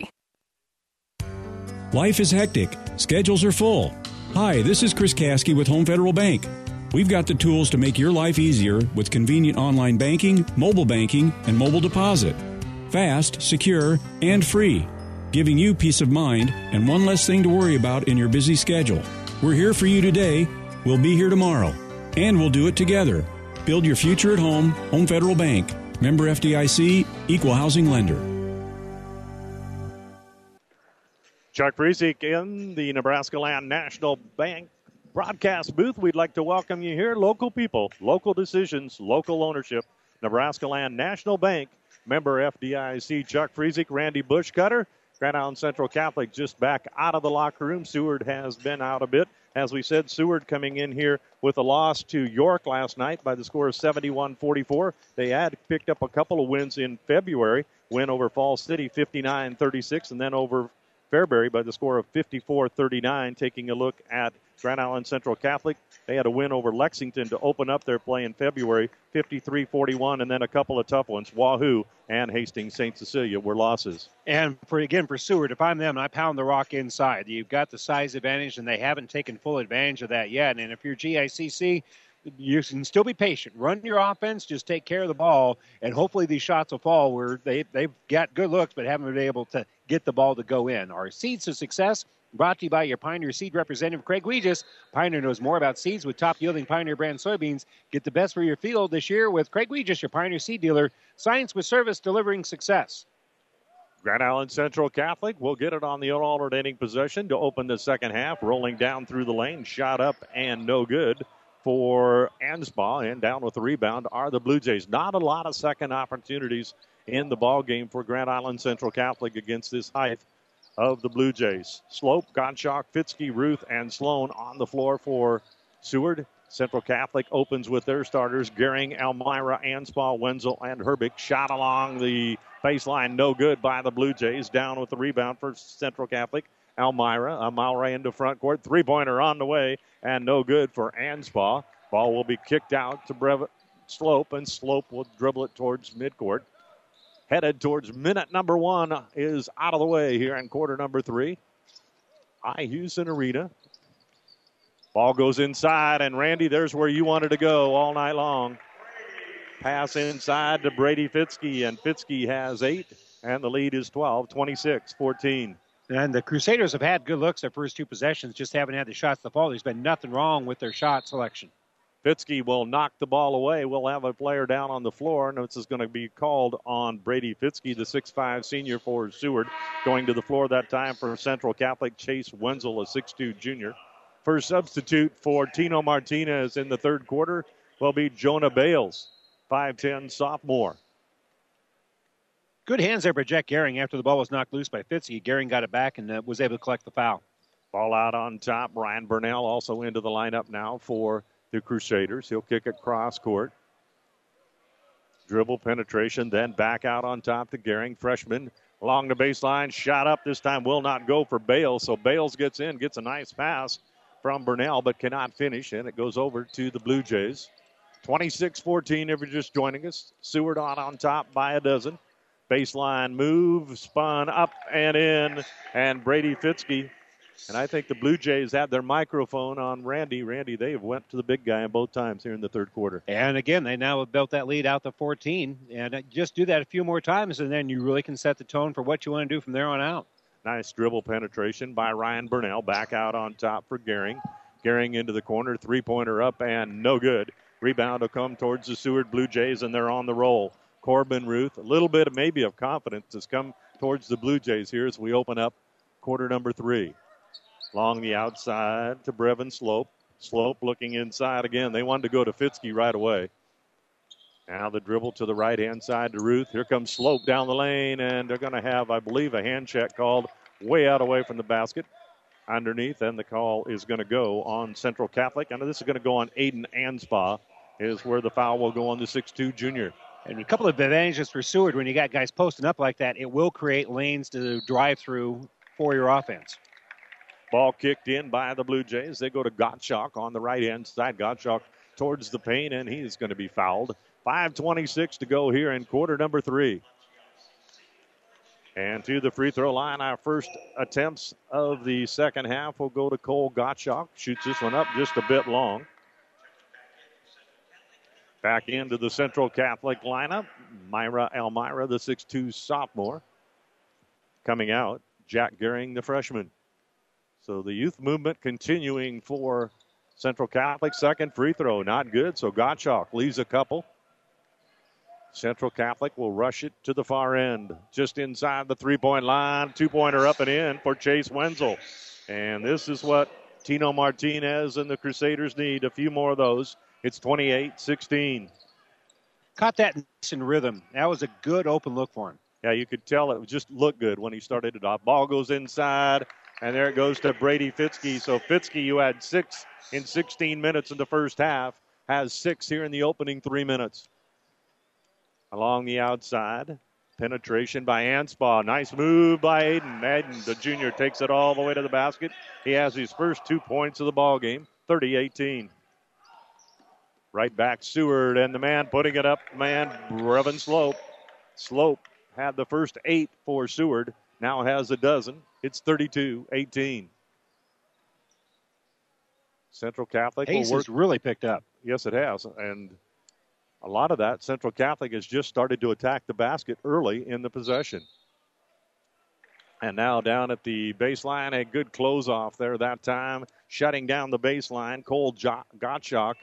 Life is hectic, schedules are full. Hi, this is Chris Kasky with Home Federal Bank. We've got the tools to make your life easier with convenient online banking, mobile banking, and mobile deposit. Fast, secure, and free, giving you peace of mind and one less thing to worry about in your busy schedule. We're here for you today. We'll be here tomorrow. And we'll do it together. Build your future at home. Home Federal Bank. Member FDIC, Equal Housing Lender. Chuck Friesick in the Nebraska Land National Bank broadcast booth. We'd like to welcome you here. Local people, local decisions, local ownership. Nebraska Land National Bank, member FDIC. Chuck Friesick, Randy Bushcutter. Grand Island Central Catholic just back out of the locker room. Seward has been out a bit. As we said, Seward coming in here with a loss to York last night by the score of 71 44. They had picked up a couple of wins in February, win over Falls City 59 36, and then over Fairbury by the score of 54 39. Taking a look at Grand Island Central Catholic, they had a win over Lexington to open up their play in February 53 41, and then a couple of tough ones. Wahoo and Hastings St. Cecilia were losses. And for again for Seward, if I'm them, I pound the rock inside. You've got the size advantage, and they haven't taken full advantage of that yet. And if you're GICC, you can still be patient. Run your offense, just take care of the ball, and hopefully these shots will fall where they, they've got good looks but haven't been able to get the ball to go in. Our seeds to success brought to you by your Pioneer Seed representative, Craig Weegis. Pioneer knows more about seeds with top yielding Pioneer brand soybeans. Get the best for your field this year with Craig Weegis, your Pioneer Seed dealer. Science with service delivering success. Grand Island Central Catholic will get it on the alternating possession to open the second half. Rolling down through the lane, shot up and no good for Anspaugh, and down with the rebound are the Blue Jays. Not a lot of second opportunities in the ball game for Grand Island Central Catholic against this height of the Blue Jays. Slope, Gottschalk, Fitzke, Ruth, and Sloan on the floor for Seward. Central Catholic opens with their starters Gehring, Elmira, Anspaugh, Wenzel, and Herbeck. Shot along the baseline, no good by the Blue Jays. Down with the rebound for Central Catholic. Elmira, Elmira into front court. Three pointer on the way, and no good for Anspaugh. Ball will be kicked out to Brevin Slope, and Slope will dribble it towards midcourt. Headed towards minute number one is out of the way here in quarter number three. I Houston Arena. Ball goes inside, and Randy, there's where you wanted to go all night long. Pass inside to Brady Fitzke, and Fitzke has eight, and the lead is 12, 26 14. And the Crusaders have had good looks their first two possessions, just haven't had the shots to fall. There's been nothing wrong with their shot selection. Fitzke will knock the ball away. We'll have a player down on the floor, and this is going to be called on Brady Fitzke, the 6'5 senior for Seward, going to the floor that time for Central Catholic Chase Wenzel, a 6'2 junior. First substitute for Tino Martinez in the third quarter will be Jonah Bales, 5'10 sophomore. Good hands there by Jack Gehring after the ball was knocked loose by Fitzke. Gehring got it back and uh, was able to collect the foul. Ball out on top. Ryan Burnell also into the lineup now for the Crusaders. He'll kick it cross court. Dribble penetration, then back out on top to Gehring. Freshman along the baseline. Shot up this time will not go for Bales. So Bales gets in, gets a nice pass from Burnell, but cannot finish. And it goes over to the Blue Jays. 26 14 if you're just joining us. Seward on on top by a dozen. Baseline move, spun up and in, and Brady Fitzke. And I think the Blue Jays had their microphone on Randy. Randy, they have went to the big guy both times here in the third quarter. And again, they now have built that lead out to 14. And uh, just do that a few more times, and then you really can set the tone for what you want to do from there on out. Nice dribble penetration by Ryan Burnell. Back out on top for Gehring. Gehring into the corner, three pointer up, and no good. Rebound will come towards the Seward Blue Jays, and they're on the roll. Corbin Ruth. A little bit of maybe of confidence has come towards the Blue Jays here as we open up quarter number three. Along the outside to Brevin Slope. Slope looking inside again. They wanted to go to Fitzke right away. Now the dribble to the right hand side to Ruth. Here comes Slope down the lane, and they're going to have, I believe, a hand check called way out away from the basket underneath, and the call is going to go on Central Catholic. And this is going to go on Aiden Anspaugh, is where the foul will go on the 6'2 junior. And a couple of advantages for Seward when you got guys posting up like that, it will create lanes to drive through for your offense. Ball kicked in by the Blue Jays. They go to Gottschalk on the right hand side. Gottschalk towards the paint, and he's going to be fouled. 5.26 to go here in quarter number three. And to the free throw line, our first attempts of the second half will go to Cole Gottschalk. Shoots this one up just a bit long. Back into the Central Catholic lineup, Myra Elmira, the 6'2 sophomore. Coming out, Jack Gehring, the freshman. So the youth movement continuing for Central Catholic. Second free throw, not good. So Gottschalk leaves a couple. Central Catholic will rush it to the far end, just inside the three point line. Two pointer up and in for Chase Wenzel. And this is what Tino Martinez and the Crusaders need a few more of those. It's 28 16. Caught that in rhythm. That was a good open look for him. Yeah, you could tell it just looked good when he started it off. Ball goes inside, and there it goes to Brady Fitzke. So Fitzke, you had six in 16 minutes in the first half, has six here in the opening three minutes. Along the outside, penetration by Anspaugh. Nice move by Aiden. Aiden, the junior, takes it all the way to the basket. He has his first two points of the ball game, 30-18. Right back, Seward, and the man putting it up, man, Brevin Slope. Slope had the first eight for Seward, now has a dozen. It's 32 18. Central Catholic Ace has really picked up. Yes, it has. And a lot of that, Central Catholic has just started to attack the basket early in the possession. And now down at the baseline, a good close off there that time, shutting down the baseline. Cole jo- Gottschalk,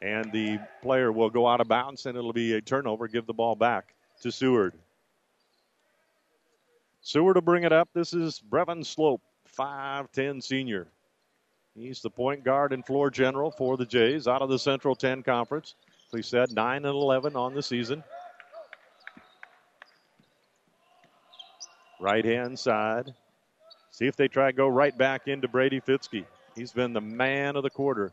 and the player will go out of bounds, and it'll be a turnover. Give the ball back to Seward. Seward to bring it up. This is Brevin Slope, 5'10 senior. He's the point guard and floor general for the Jays out of the Central 10 Conference. We said 9 and 11 on the season. Right hand side. See if they try to go right back into Brady Fitzke. He's been the man of the quarter.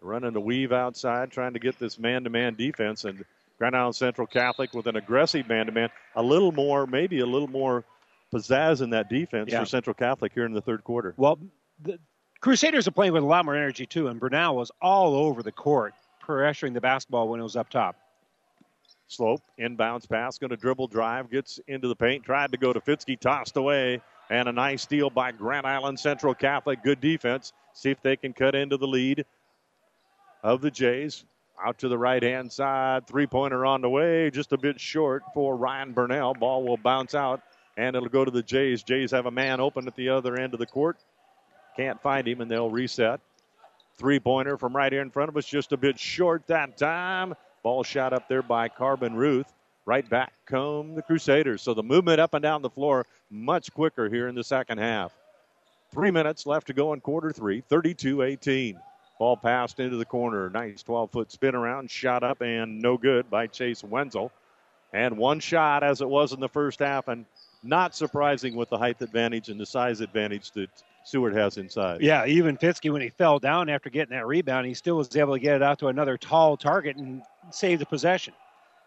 Running the weave outside, trying to get this man to man defense. And Grand Island Central Catholic with an aggressive man to man. A little more, maybe a little more pizzazz in that defense Yeah. for Central Catholic here in the third quarter. Well, the Crusaders are playing with a lot more energy too, and Burnell was all over the court, pressuring the basketball when it was up top. Slope, inbounds pass, going to dribble drive, gets into the paint, tried to go to Fitzke, tossed away, and a nice steal by Grand Island Central Catholic. Good defense. See if they can cut into the lead of the Jays. Out to the right hand side, three pointer on the way, just a bit short for Ryan Burnell. Ball will bounce out, and it'll go to the Jays. Jays have a man open at the other end of the court. Can't find him, and they'll reset. Three pointer from right here in front of us, just a bit short that time. Ball shot up there by Corbin Ruth. Right back come the Crusaders. So the movement up and down the floor much quicker here in the second half. Three minutes left to go in quarter three, 32 18. Ball passed into the corner. Nice 12 foot spin around, shot up, and no good by Chase Wenzel. And one shot as it was in the first half, and not surprising with the height advantage and the size advantage that Seward has inside. Yeah, even Fitzke, when he fell down after getting that rebound, he still was able to get it out to another tall target and save the possession.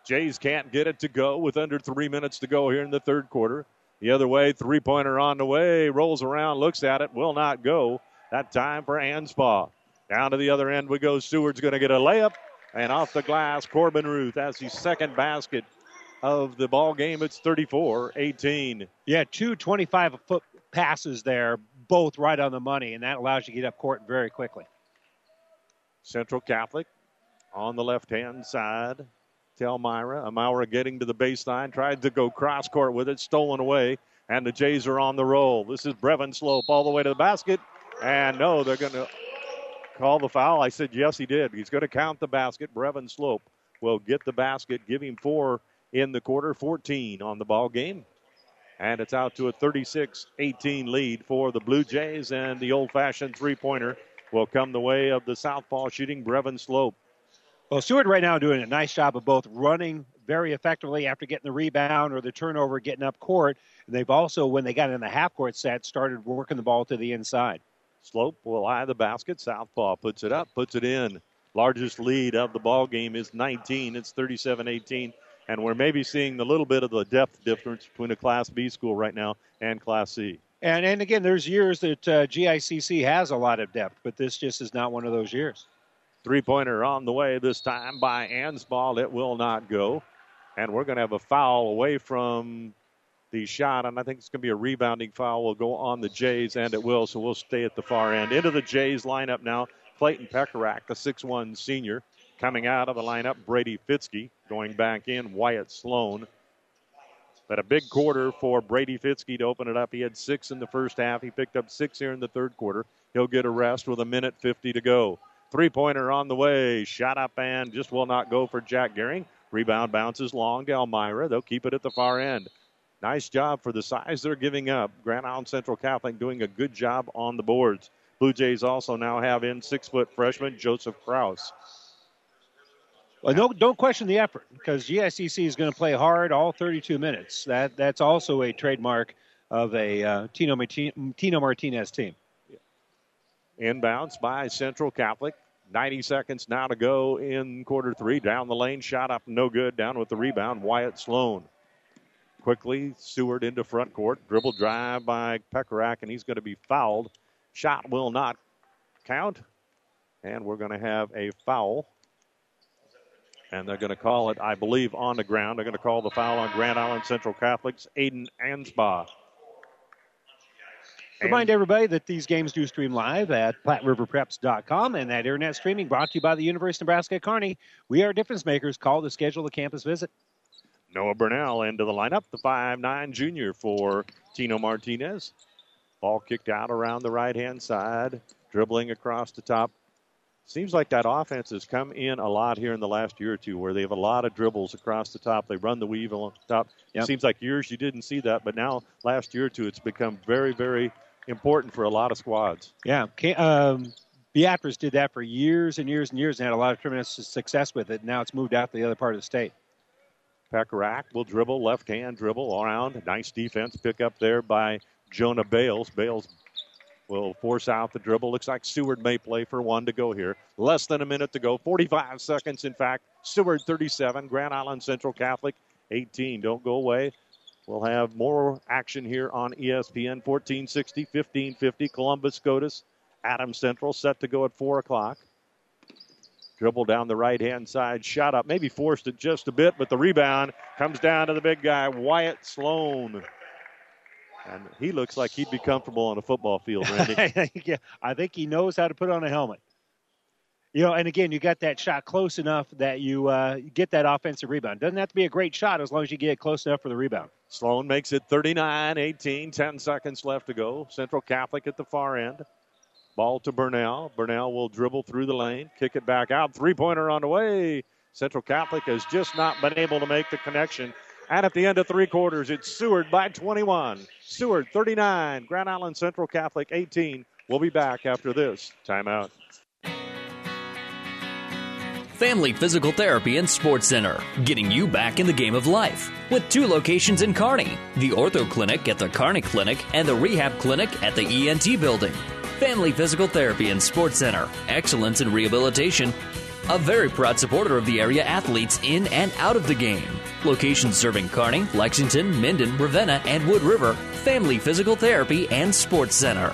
Jays can't get it to go with under three minutes to go here in the third quarter. The other way, three pointer on the way, rolls around, looks at it, will not go. That time for Anspaugh. Down to the other end we go. Seward's going to get a layup, and off the glass, Corbin Ruth has his second basket of the ball game. It's 34 18. Yeah, two 25 foot passes there, both right on the money, and that allows you to get up court very quickly. Central Catholic on the left hand side. to Elmira. Elmira getting to the baseline, tried to go cross court with it, stolen away, and the Jays are on the roll. This is Brevin Slope all the way to the basket, and no, they're going to call the foul. I said yes, he did. He's going to count the basket. Brevin Slope will get the basket, give him four in the quarter, 14 on the ball game. And it's out to a 36 18 lead for the Blue Jays, and the old fashioned three pointer will come the way of the southpaw shooting Brevin Slope. Well, Seward right now doing a nice job of both running very effectively after getting the rebound or the turnover, getting up court. And they've also, when they got in the half court set, started working the ball to the inside. Slope will eye the basket. Southpaw puts it up, puts it in. Largest lead of the ball game is 19. It's 37-18, and we're maybe seeing a little bit of the depth difference between a Class B school right now and Class C. And and again, there's years that uh, GICC has a lot of depth, but this just is not one of those years. Three pointer on the way this time by Anspaugh. It will not go. And we're going to have a foul away from the shot, and I think it's going to be a rebounding foul. Will go on the Jays, and it will. So we'll stay at the far end. Into the Jays lineup now. Clayton Pekarek, the 6'1 senior, coming out of the lineup. Brady Fitzke going back in. Wyatt Sloan. But a big quarter for Brady Fitzke to open it up. He had six in the first half. He picked up six here in the third quarter. He'll get a rest with a minute 50 to go. Three pointer on the way. Shot up and just will not go for Jack Gehring. Rebound bounces long to Elmira. They'll keep it at the far end. Nice job for the size they're giving up. Grand Island Central Catholic doing a good job on the boards. Blue Jays also now have in six foot freshman Joseph Kraus. Well, no, don't question the effort because GICC is going to play hard all 32 minutes. That that's also a trademark of a uh, Tino, Tino Martinez team. Inbounds by Central Catholic. 90 seconds now to go in quarter three. Down the lane, shot up, no good. Down with the rebound, Wyatt Sloan. Quickly, Seward into front court. Dribble drive by Pekarek, and he's going to be fouled. Shot will not count. And we're going to have a foul. And they're going to call it, I believe, on the ground. They're going to call the foul on Grand Island Central Catholics, Aiden Anspaugh. Remind everybody that these games do stream live at PlatteRiverPreps.com and that internet streaming brought to you by the University of Nebraska at Kearney. We are difference makers. Call to schedule a campus visit. Noah Burnell into the lineup, the five-nine junior for Tino Martinez. Ball kicked out around the right hand side, dribbling across the top. Seems like that offense has come in a lot here in the last year or two where they have a lot of dribbles across the top. They run the weave on the top. Yep. It seems like years you didn't see that, but now, last year or two, it's become very, very important for a lot of squads. Yeah. Um, Beatrice did that for years and years and years and had a lot of tremendous success with it. Now it's moved out to the other part of the state. Pekarek will dribble, left hand dribble around. Nice defense pick up there by Jonah Bales. Bales will force out the dribble. Looks like Seward may play for one to go here. Less than a minute to go. 45 seconds, in fact. Seward 37, Grand Island Central Catholic 18. Don't go away. We'll have more action here on ESPN 1460, 1550. Columbus Scotus, Adams Central set to go at 4 o'clock. Dribble down the right hand side, shot up, maybe forced it just a bit, but the rebound comes down to the big guy, Wyatt Sloan. And he looks like he'd be comfortable on a football field, Randy. yeah, I think he knows how to put on a helmet. You know, and again, you got that shot close enough that you uh, get that offensive rebound. Doesn't have to be a great shot as long as you get it close enough for the rebound. Sloan makes it 39 18, 10 seconds left to go. Central Catholic at the far end. Ball to Burnell. Burnell will dribble through the lane, kick it back out. Three pointer on the way. Central Catholic has just not been able to make the connection. And at the end of three quarters, it's Seward by 21. Seward 39, Grand Island Central Catholic 18. We'll be back after this timeout. Family Physical Therapy and Sports Center, getting you back in the game of life. With two locations in Kearney the Ortho Clinic at the Kearney Clinic and the Rehab Clinic at the ENT Building. Family Physical Therapy and Sports Center, excellence in rehabilitation. A very proud supporter of the area athletes in and out of the game. Locations serving Kearney, Lexington, Minden, Ravenna, and Wood River. Family Physical Therapy and Sports Center.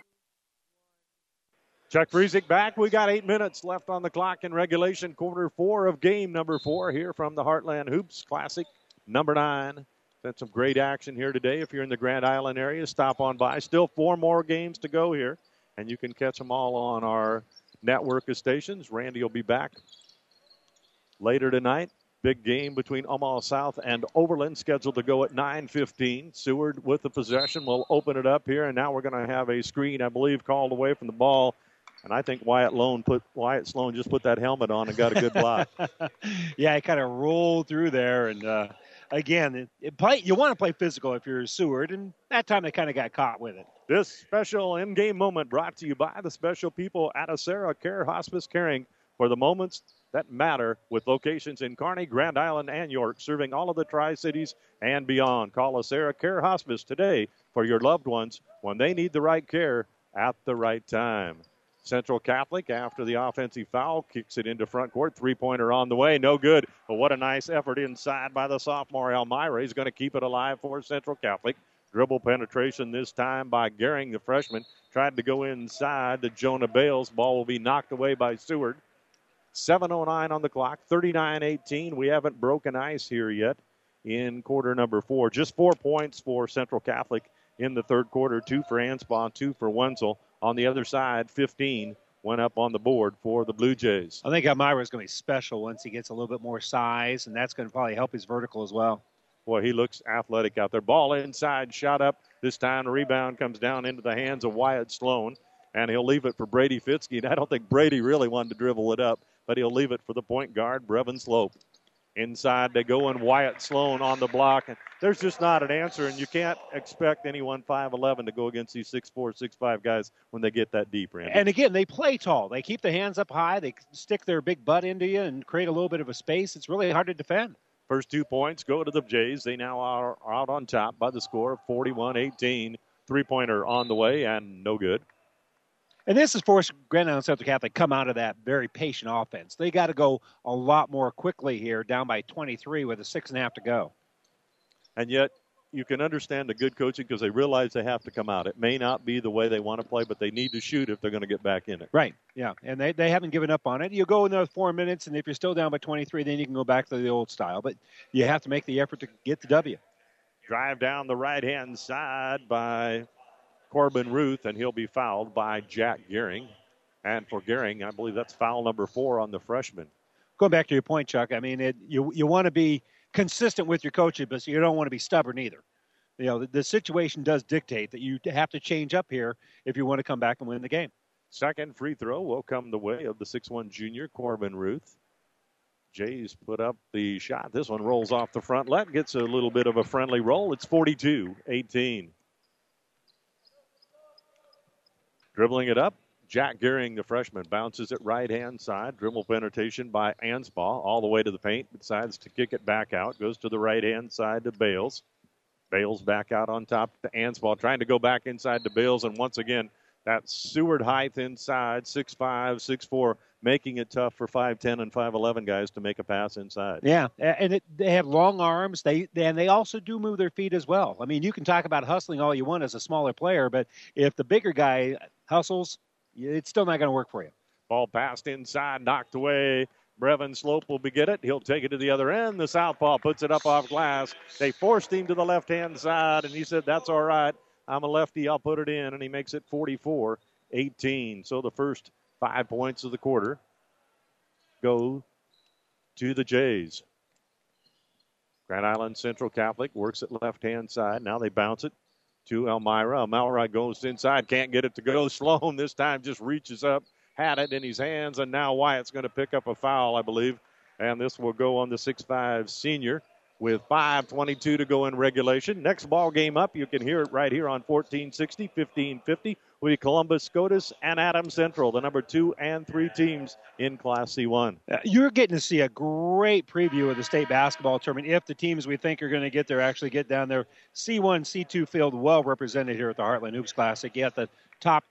Chuck Friesick back. We got eight minutes left on the clock in regulation, quarter four of game number four here from the Heartland Hoops Classic number nine. Been some great action here today. If you're in the Grand Island area, stop on by. Still four more games to go here, and you can catch them all on our network of stations. Randy will be back later tonight. Big game between Omaha South and Overland scheduled to go at 9:15. Seward with the possession will open it up here, and now we're going to have a screen, I believe, called away from the ball and I think Wyatt Sloan put Wyatt Sloan just put that helmet on and got a good block. yeah, he kind of rolled through there, and uh, again, it, it play, you want to play physical if you're a Seward, and that time they kind of got caught with it. This special in-game moment brought to you by the special people at Acera Care Hospice Caring for the moments that matter with locations in Kearney, Grand Island, and York, serving all of the Tri Cities and beyond. Call Sarah Care Hospice today for your loved ones when they need the right care at the right time. Central Catholic, after the offensive foul, kicks it into front court. Three pointer on the way. No good. But what a nice effort inside by the sophomore Elmira. He's going to keep it alive for Central Catholic. Dribble penetration this time by Gehring, the freshman. Tried to go inside to Jonah Bales. Ball will be knocked away by Seward. 7.09 on the clock, 39 18. We haven't broken ice here yet in quarter number four. Just four points for Central Catholic in the third quarter two for Anspaugh, two for Wenzel. On the other side, 15 went up on the board for the Blue Jays. I think Elmira is going to be special once he gets a little bit more size, and that's going to probably help his vertical as well. Boy, he looks athletic out there. Ball inside, shot up. This time, the rebound comes down into the hands of Wyatt Sloan, and he'll leave it for Brady Fitzke. And I don't think Brady really wanted to dribble it up but he'll leave it for the point guard, Brevin Slope. Inside they go, and Wyatt Sloan on the block. And there's just not an answer, and you can't expect anyone 5'11 to go against these 6'4, 6'5 guys when they get that deep, Randy. And again, they play tall. They keep the hands up high. They stick their big butt into you and create a little bit of a space. It's really hard to defend. First two points go to the Jays. They now are out on top by the score of 41 18. Three pointer on the way, and no good. And this is forced Grand Island Central Catholic come out of that very patient offense. They got to go a lot more quickly here, down by 23 with a six and a half to go. And yet, you can understand the good coaching because they realize they have to come out. It may not be the way they want to play, but they need to shoot if they're going to get back in it. Right. Yeah. And they, they haven't given up on it. You go another four minutes, and if you're still down by 23, then you can go back to the old style. But you have to make the effort to get the W. Drive down the right hand side by Corbin Ruth, and he'll be fouled by Jack Gehring. And for Gehring, I believe that's foul number four on the freshman. Going back to your point, Chuck, I mean, it, you you want to be consistent with your coaching, but you don't want to be stubborn either. You know, the, the situation does dictate that you have to change up here if you want to come back and win the game. Second free throw will come the way of the six-one junior Corbin Ruth. Jays put up the shot. This one rolls off the front let, gets a little bit of a friendly roll. It's 42 18. Dribbling it up, Jack Gehring, the freshman, bounces it right hand side. Dribble penetration by Anspaugh all the way to the paint. Decides to kick it back out. Goes to the right hand side to Bales. Bales back out on top to Anspaugh, trying to go back inside to Bales. And once again, that Seward height inside, 6'5, 6'4, making it tough for 5'10 and 5'11 guys to make a pass inside. Yeah, and it, they have long arms. They and they also do move their feet as well. I mean, you can talk about hustling all you want as a smaller player, but if the bigger guy hustles, it's still not going to work for you. Ball passed inside, knocked away. Brevin Slope will get it. He'll take it to the other end. The southpaw puts it up off glass. They forced him to the left hand side, and he said, That's all right. I'm a lefty. I'll put it in. And he makes it 44 18. So the first five points of the quarter go to the Jays. Grand Island Central Catholic works it left hand side. Now they bounce it to Elmira. Elmira goes inside, can't get it to go. Sloan this time just reaches up, had it in his hands, and now Wyatt's going to pick up a foul, I believe. And this will go on the six-five senior with 5.22 to go in regulation. Next ball game up, you can hear it right here on 1460, 1550 with Columbus SCOTUS and Adams Central, the number two and three teams in Class C1. Uh, you're getting to see a great preview of the state basketball tournament if the teams we think are going to get there actually get down there. C1, C2 field well represented here at the Heartland Hoops Classic. You have the top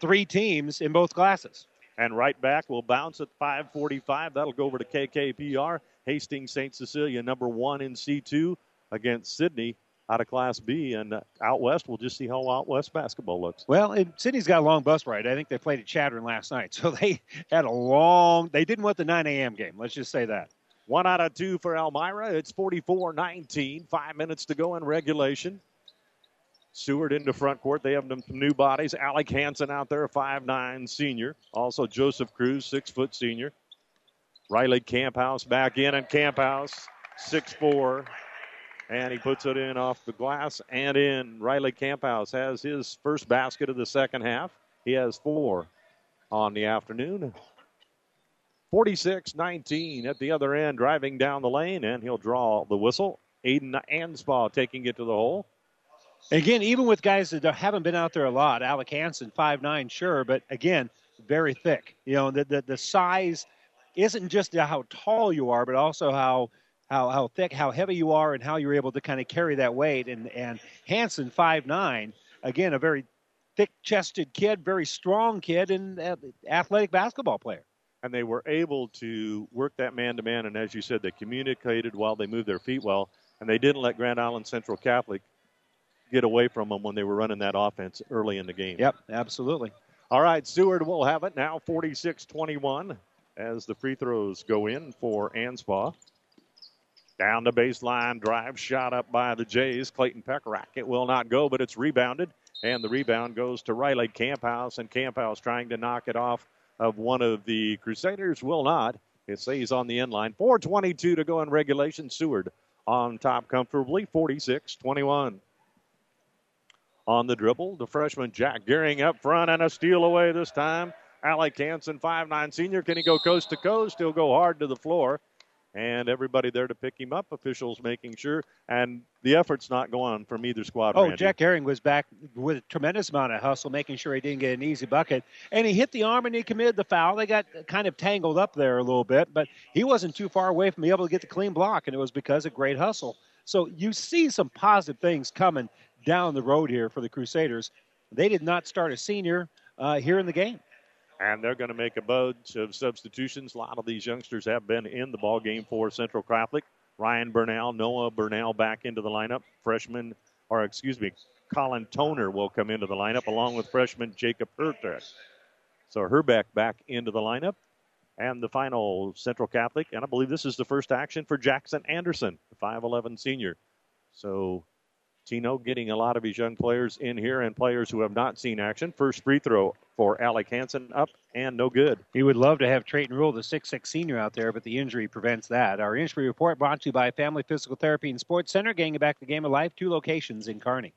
three teams in both classes. And right back we'll bounce at 545. That'll go over to KKPR. Hastings St. Cecilia, number one in C2 against Sidney out of Class B, and out west, we'll just see how out west basketball looks. Well, and Sidney's got a long bus ride. I think they played at Chadron last night, so they had a long. They didn't want the 9 a.m. game. Let's just say that. One out of two for Elmira. It's 44-19. Five minutes to go in regulation. Seward into front court. They have some new bodies. Alec Hansen out there, five-nine senior. Also Joseph Cruz, six foot senior. Riley Camphouse back in, and Camphouse, six-four, and he puts it in off the glass and in. Riley Camphouse has his first basket of the second half. He has four on the afternoon. 46 19 at the other end, driving down the lane, and he'll draw the whistle. Aiden Anspaugh taking it to the hole. Again, even with guys that haven't been out there a lot, Alec Hansen, nine, sure, but again, very thick. You know, the, the, the size isn't just how tall you are, but also how how how thick, how heavy you are, and how you're able to kind of carry that weight. And and Hansen, five nine, again, a very thick-chested kid, very strong kid, and uh, athletic basketball player. And they were able to work that man-to-man, and as you said, they communicated while they moved their feet well, and they didn't let Grand Island Central Catholic get away from them when they were running that offense early in the game. Yep, absolutely. All right, Seward will have it now, 46-21, as the free throws go in for Anspaugh. Down the baseline, drive shot up by the Jays. Clayton Pekarek. It will not go, but it's rebounded. And the rebound goes to Riley Camphouse, and Camphouse trying to knock it off of one of the Crusaders. Will not. It stays on the end line. 4.22 to go in regulation. Seward on top comfortably, 46 21. On the dribble, the freshman Jack Gehring up front and a steal away this time. Alec Hansen, 5'9 senior. Can he go coast to coast? He'll go hard to the floor and everybody there to pick him up. Officials making sure, and the effort's not going from either squad. Oh, Randy. Jack Gehring was back with a tremendous amount of hustle, making sure he didn't get an easy bucket, and he hit the arm and he committed the foul. They got kind of tangled up there a little bit, but he wasn't too far away from being able to get the clean block, and it was because of great hustle. So you see some positive things coming down the road here for the Crusaders. They did not start a senior uh, here in the game and they're going to make a bunch of substitutions. A lot of these youngsters have been in the ball game for Central Catholic. Ryan Burnell, Noah Burnell back into the lineup. Freshman, or excuse me, Colin Toner will come into the lineup along with freshman Jacob Herbeck. So Herbeck back into the lineup. And the final Central Catholic, and I believe this is the first action for Jackson Anderson, the 5'11 senior. So Tino getting a lot of his young players in here and players who have not seen action. First free throw for Alec Hansen up and no good. He would love to have Trayton Rule, the six-six senior, out there, but the injury prevents that. Our injury report brought to you by Family Physical Therapy and Sports Center, getting back the game of life, two locations in Kearney.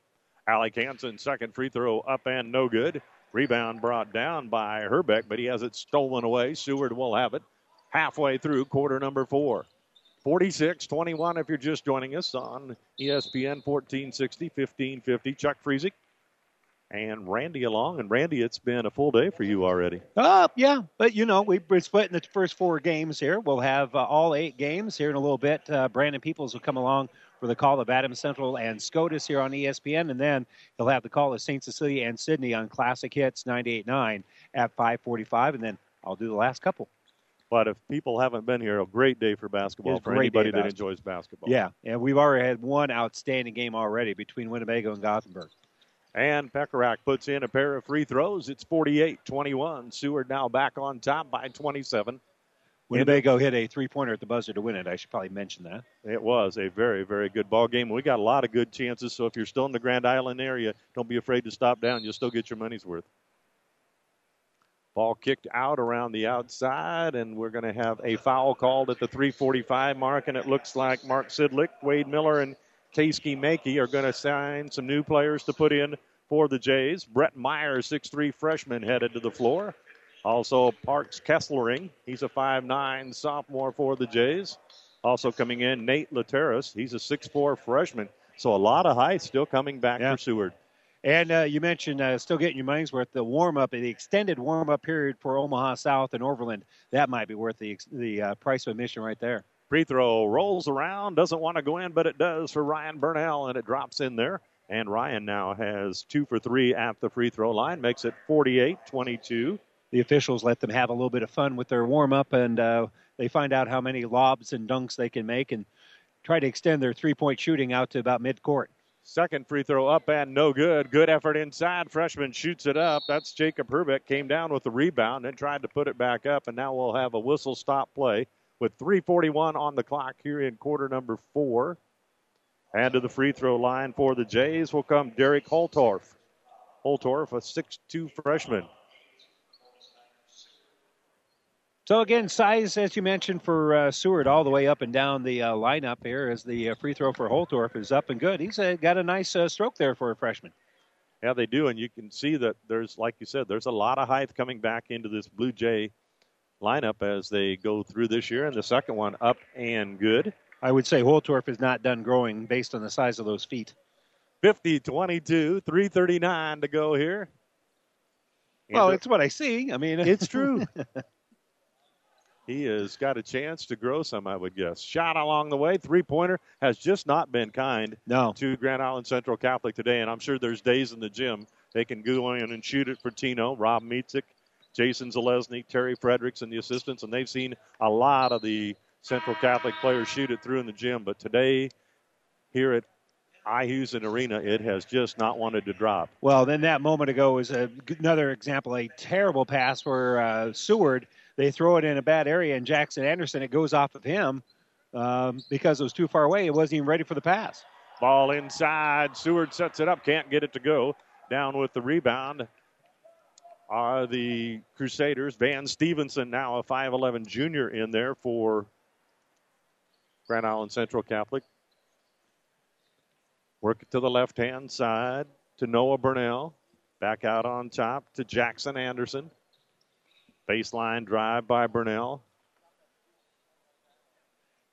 Alec Hansen, second free throw up and no good. Rebound brought down by Herbeck, but he has it stolen away. Seward will have it halfway through quarter number four. 46 21 if you're just joining us on ESPN 1460, 1550. Chuck Friesick and Randy along. And Randy, it's been a full day for you already. Uh, yeah, but you know, we've been splitting the first four games here. We'll have uh, all eight games here in a little bit. Uh, Brandon Peoples will come along for the call of Adams Central and SCOTUS here on ESPN, and then he'll have the call of St. Cecilia and Sidney on Classic Hits 98.9 at 545, and then I'll do the last couple. But if people haven't been here, a great day for basketball for anybody that basketball. enjoys basketball. Yeah, and we've already had one outstanding game already between Winnebago and Gothenburg. And Pekarek puts in a pair of free throws. It's 48 21. Seward now back on top by 27. Winnebago hit a three pointer at the buzzer to win it. I should probably mention that. It was a very, very good ball game. We got a lot of good chances. So if you're still in the Grand Island area, don't be afraid to stop down. You'll still get your money's worth. Ball kicked out around the outside, and we're going to have a foul called at the 345 mark, and it looks like Mark Sidlick, Wade Miller, and Kasey Mankey are going to sign some new players to put in for the Jays. Brett Meyer, 6'3 freshman, headed to the floor. Also, Parks Kesslering, he's a 5'9 sophomore for the Jays. Also coming in, Nate Lateras, he's a 6'4 freshman. So a lot of height still coming back yeah. for Seward. And uh, you mentioned uh, still getting your money's worth. The warm up, the extended warm up period for Omaha South and Overland, that might be worth the the uh, price of admission right there. Free throw rolls around, doesn't want to go in, but it does for Ryan Burnell, and it drops in there. And Ryan now has two for three at the free throw line, makes it 48 22. The officials let them have a little bit of fun with their warm up, and uh, they find out how many lobs and dunks they can make and try to extend their three point shooting out to about mid court. Second free throw up and no good. Good effort inside. Freshman shoots it up. That's Jacob Herbeck. Came down with the rebound and tried to put it back up. And now we'll have a whistle stop play with 3.41 on the clock here in quarter number four. And to the free throw line for the Jays will come Derek Holtorf. Holtorf, a 6'2 freshman. So again, size as you mentioned for uh, Seward, all the way up and down the uh, lineup here as the uh, free throw for Holtorf is up and good. He's uh, got a nice uh, stroke there for a freshman. Yeah, they do, and you can see that there's, like you said, there's a lot of height coming back into this Blue Jay lineup as they go through this year. And the second one up and good. I would say Holtorf is not done growing based on the size of those feet. 50 22, 339 to go here. Well, it's what I see. I mean, it's true. he has got a chance to grow some, I would guess. Shot along the way, three pointer has just not been kind no. to Grand Island Central Catholic today, and I'm sure there's days in the gym they can go in and shoot it for Tino, Rob Mietzig, Jason Zalesny, Terry Fredericks, and the assistants, and they've seen a lot of the Central Catholic players shoot it through in the gym. But today, here at Eihusen Arena, it has just not wanted to drop. Well, then that moment ago was a, another example, a terrible pass for uh, Seward. They throw it in a bad area, and Jackson Anderson, it goes off of him um, because it was too far away. It wasn't even ready for the pass. Ball inside. Seward sets it up, can't get it to go. Down with the rebound are the Crusaders. Van Stevenson, now a 5'11 junior, in there for Grand Island Central Catholic. Work it to the left hand side to Noah Burnell. Back out on top to Jackson Anderson. Baseline drive by Burnell.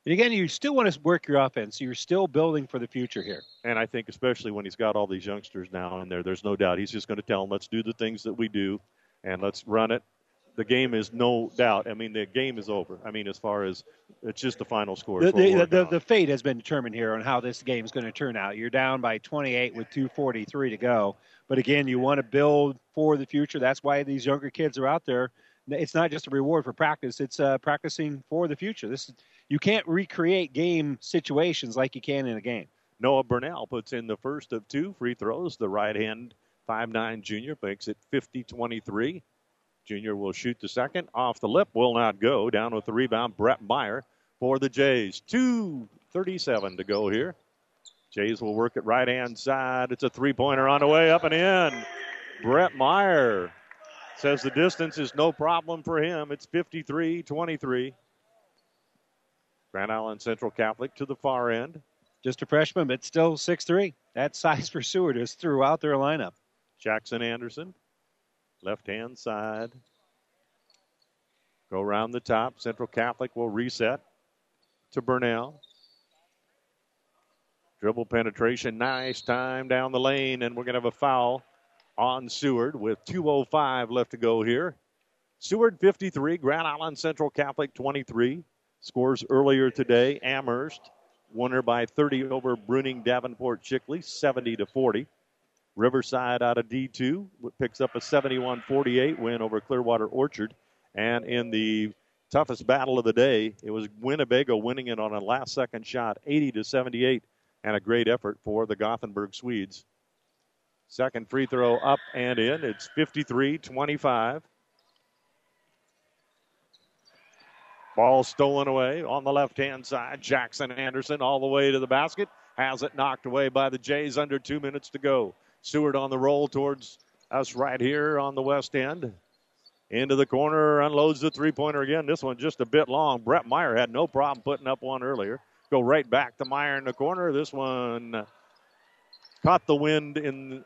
And again, you still want to work your offense. You're still building for the future here. And I think, especially when he's got all these youngsters now in there, there's no doubt he's just going to tell them, let's do the things that we do and let's run it. The game is no doubt. I mean, the game is over. I mean, as far as it's just the final score. The, the, the, the, fate has been determined here on how this game is going to turn out. You're down by 28 with 2:43 to go. But again, you want to build for the future. That's why these younger kids are out there. It's not just a reward for practice; it's uh, practicing for the future. This is you can't recreate game situations like you can in a game. Noah Burnell puts in the first of two free throws. The right hand five-nine junior makes it 50 23. Junior will shoot the second. Off the lip, will not go. Down with the rebound, Brett Meyer for the Jays. 2.37 to go here. Jays will work it right hand side. It's a three pointer on the way up and in. Brett Meyer says the distance is no problem for him. It's 53 23. Grand Island Central Catholic to the far end. Just a freshman, but still six three. That size for Seward is throughout their lineup. Jackson Anderson, left hand side. Go around the top. Central Catholic will reset to Burnell. Dribble penetration, nice time down the lane, and we're going to have a foul on Seward with 2.05 left to go here. Seward 53, Grand Island Central Catholic 23. Scores earlier today. Amherst winner by 30 over Bruning Davenport Shickley, 70 to 40. Riverside out of D2 picks up a 71-48 win over Clearwater Orchard. And in the toughest battle of the day, it was Winnebago winning it on a last-second shot, 80 to 78, and a great effort for the Gothenburg Swedes. Second free throw up and in. It's 53-25. Ball stolen away on the left hand side. Jackson Anderson all the way to the basket. Has it knocked away by the Jays under two minutes to go. Seward on the roll towards us right here on the west end. Into the corner, unloads the three pointer again. This one just a bit long. Brett Meyer had no problem putting up one earlier. Go right back to Meyer in the corner. This one caught the wind in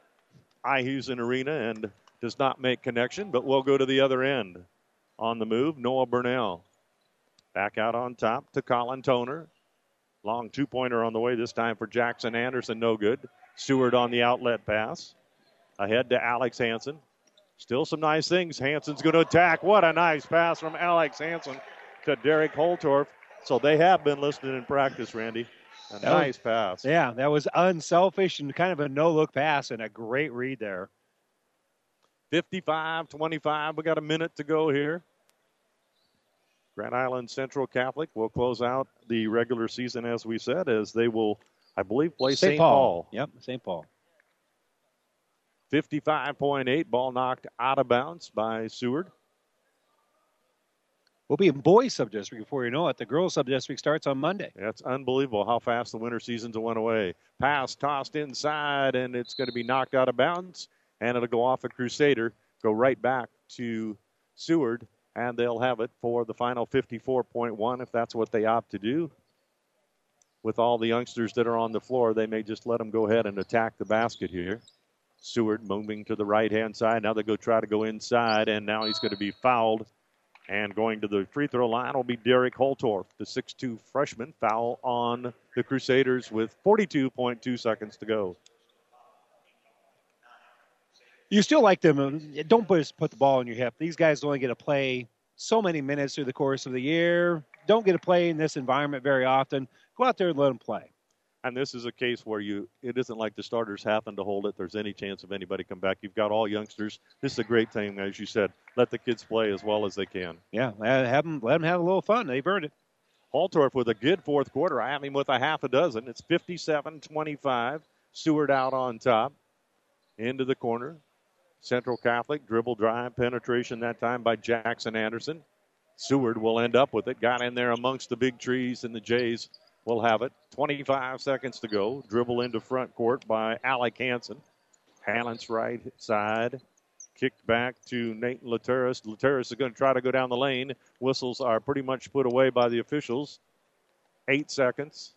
Eihusen Arena and does not make connection, but we'll go to the other end. On the move, Noah Burnell. Back out on top to Colin Toner. Long two pointer on the way this time for Jackson Anderson, no good. Seward on the outlet pass. Ahead to Alex Hansen. Still some nice things. Hansen's going to attack. What a nice pass from Alex Hansen to Derek Holtorf. So they have been listening in practice, Randy. A That nice was- pass. Yeah, that was unselfish and kind of a no look pass and a great read there. 55 25. We got a minute to go here. Grand Island Central Catholic will close out the regular season, as we said, as they will, I believe, play St. Paul. Yep, St. Paul. 55.8. Ball knocked out of bounds by Seward. We'll be in boys sub-district before you know it. The girls sub-district starts on Monday. That's unbelievable how fast the winter seasons went away. Pass tossed inside, and it's going to be knocked out of bounds, and it'll go off a Crusader, go right back to Seward, and they'll have it for the final 54.1 if that's what they opt to do. With all the youngsters that are on the floor, they may just let them go ahead and attack the basket here. Seward moving to the right hand side. Now they go try to go inside, and now he's going to be fouled. And going to the free throw line will be Derek Holtorf, the 6'2 freshman. Foul on the Crusaders with 42.2 seconds to go. You still like them. Don't just put the ball in your hip. These guys only get to play so many minutes through the course of the year. Don't get to play in this environment very often. Go out there and let them play. And this is a case where you it isn't like the starters happen to hold it. There's any chance of anybody come back. You've got all youngsters. This is a great thing, as you said. Let the kids play as well as they can. Yeah, have them let them have a little fun. They've earned it. Holtorf with a good fourth quarter. I have him with a half a dozen. It's 57-25. Seward out on top. Into the corner. Central Catholic dribble drive penetration that time by Jackson Anderson. Seward will end up with it. Got in there amongst the big trees, and the Jays will have it. 25 seconds to go. Dribble into front court by Alec Hansen. Hannon's right side. Kicked back to Nathan Lateris. Lateris is going to try to go down the lane. Whistles are pretty much put away by the officials. Eight seconds.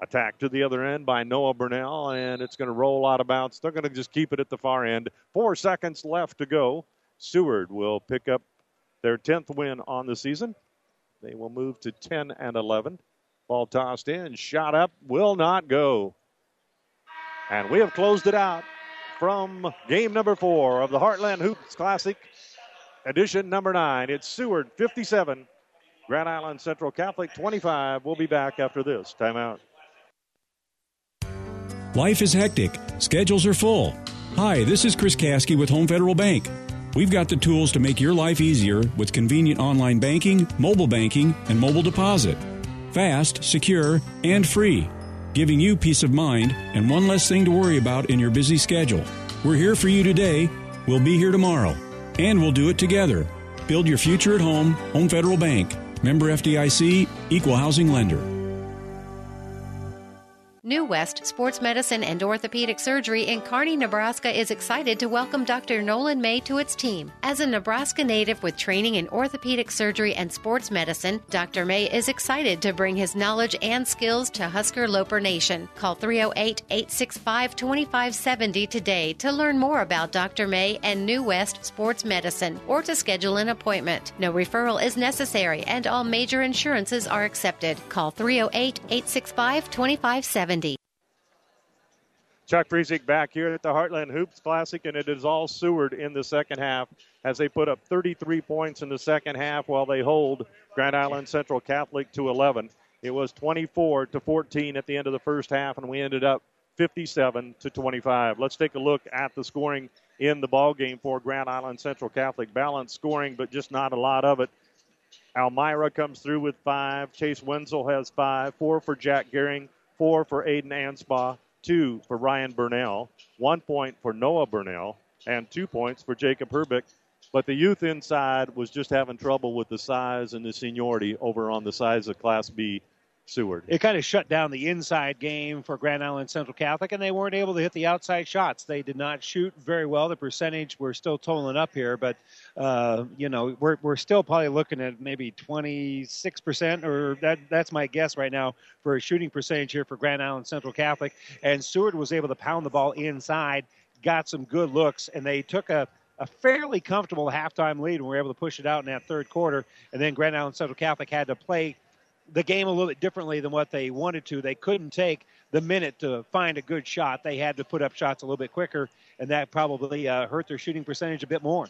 Attack to the other end by Noah Burnell, and it's going to roll out of bounds. They're going to just keep it at the far end. Four seconds left to go. Seward will pick up their 10th win on the season. They will move to 10 and 11. Ball tossed in, shot up, will not go. And we have closed it out from game number four of the Heartland Hoops Classic, edition number nine. It's Seward 57, Grand Island Central Catholic 25. We'll be back after this timeout. Life is hectic, schedules are full. Hi, this is Chris Kasky with Home Federal Bank. We've got the tools to make your life easier with convenient online banking, mobile banking, and mobile deposit fast, secure, and free, giving you peace of mind and one less thing to worry about in your busy schedule. We're here for you today. We'll be here tomorrow. And we'll do it together. Build your future at home. Home Federal Bank. Member FDIC, Equal Housing Lender. New West Sports Medicine and Orthopedic Surgery in Kearney, Nebraska is excited to welcome Dr. Nolan May to its team. As a Nebraska native with training in orthopedic surgery and sports medicine, Dr. May is excited to bring his knowledge and skills to Husker Loper Nation. Call 308 865 2570 today to learn more about Dr. May and New West Sports Medicine or to schedule an appointment. No referral is necessary and all major insurances are accepted. Call 308 865 2570. Chuck Friesick back here at the Heartland Hoops Classic, and it is all Seward in the second half as they put up 33 points in the second half while they hold Grand Island Central Catholic to 11. It was 24 to 14 at the end of the first half, and we ended up 57 to 25. Let's take a look at the scoring in the ball game for Grand Island Central Catholic. Balanced scoring, but just not a lot of it. Elmira comes through with five. Chase Wenzel has five. Four for Jack Gehring. Four for Aiden Anspaugh two for Ryan Burnell, one point for Noah Burnell, and two points for Jacob Herbeck. But the youth inside was just having trouble with the size and the seniority over on the size of Class B Seward. It kind of shut down the inside game for Grand Island Central Catholic, and they weren't able to hit the outside shots. They did not shoot very well. The percentage we're still totaling up here, but uh, you know we're we're still probably looking at maybe 26 percent, or that that's my guess right now for a shooting percentage here for Grand Island Central Catholic. And Seward was able to pound the ball inside, got some good looks, and they took a a fairly comfortable halftime lead and were able to push it out in that third quarter. And then Grand Island Central Catholic had to play the game a little bit differently than what they wanted to. They couldn't take the minute to find a good shot. They had to put up shots a little bit quicker, and that probably uh, hurt their shooting percentage a bit more.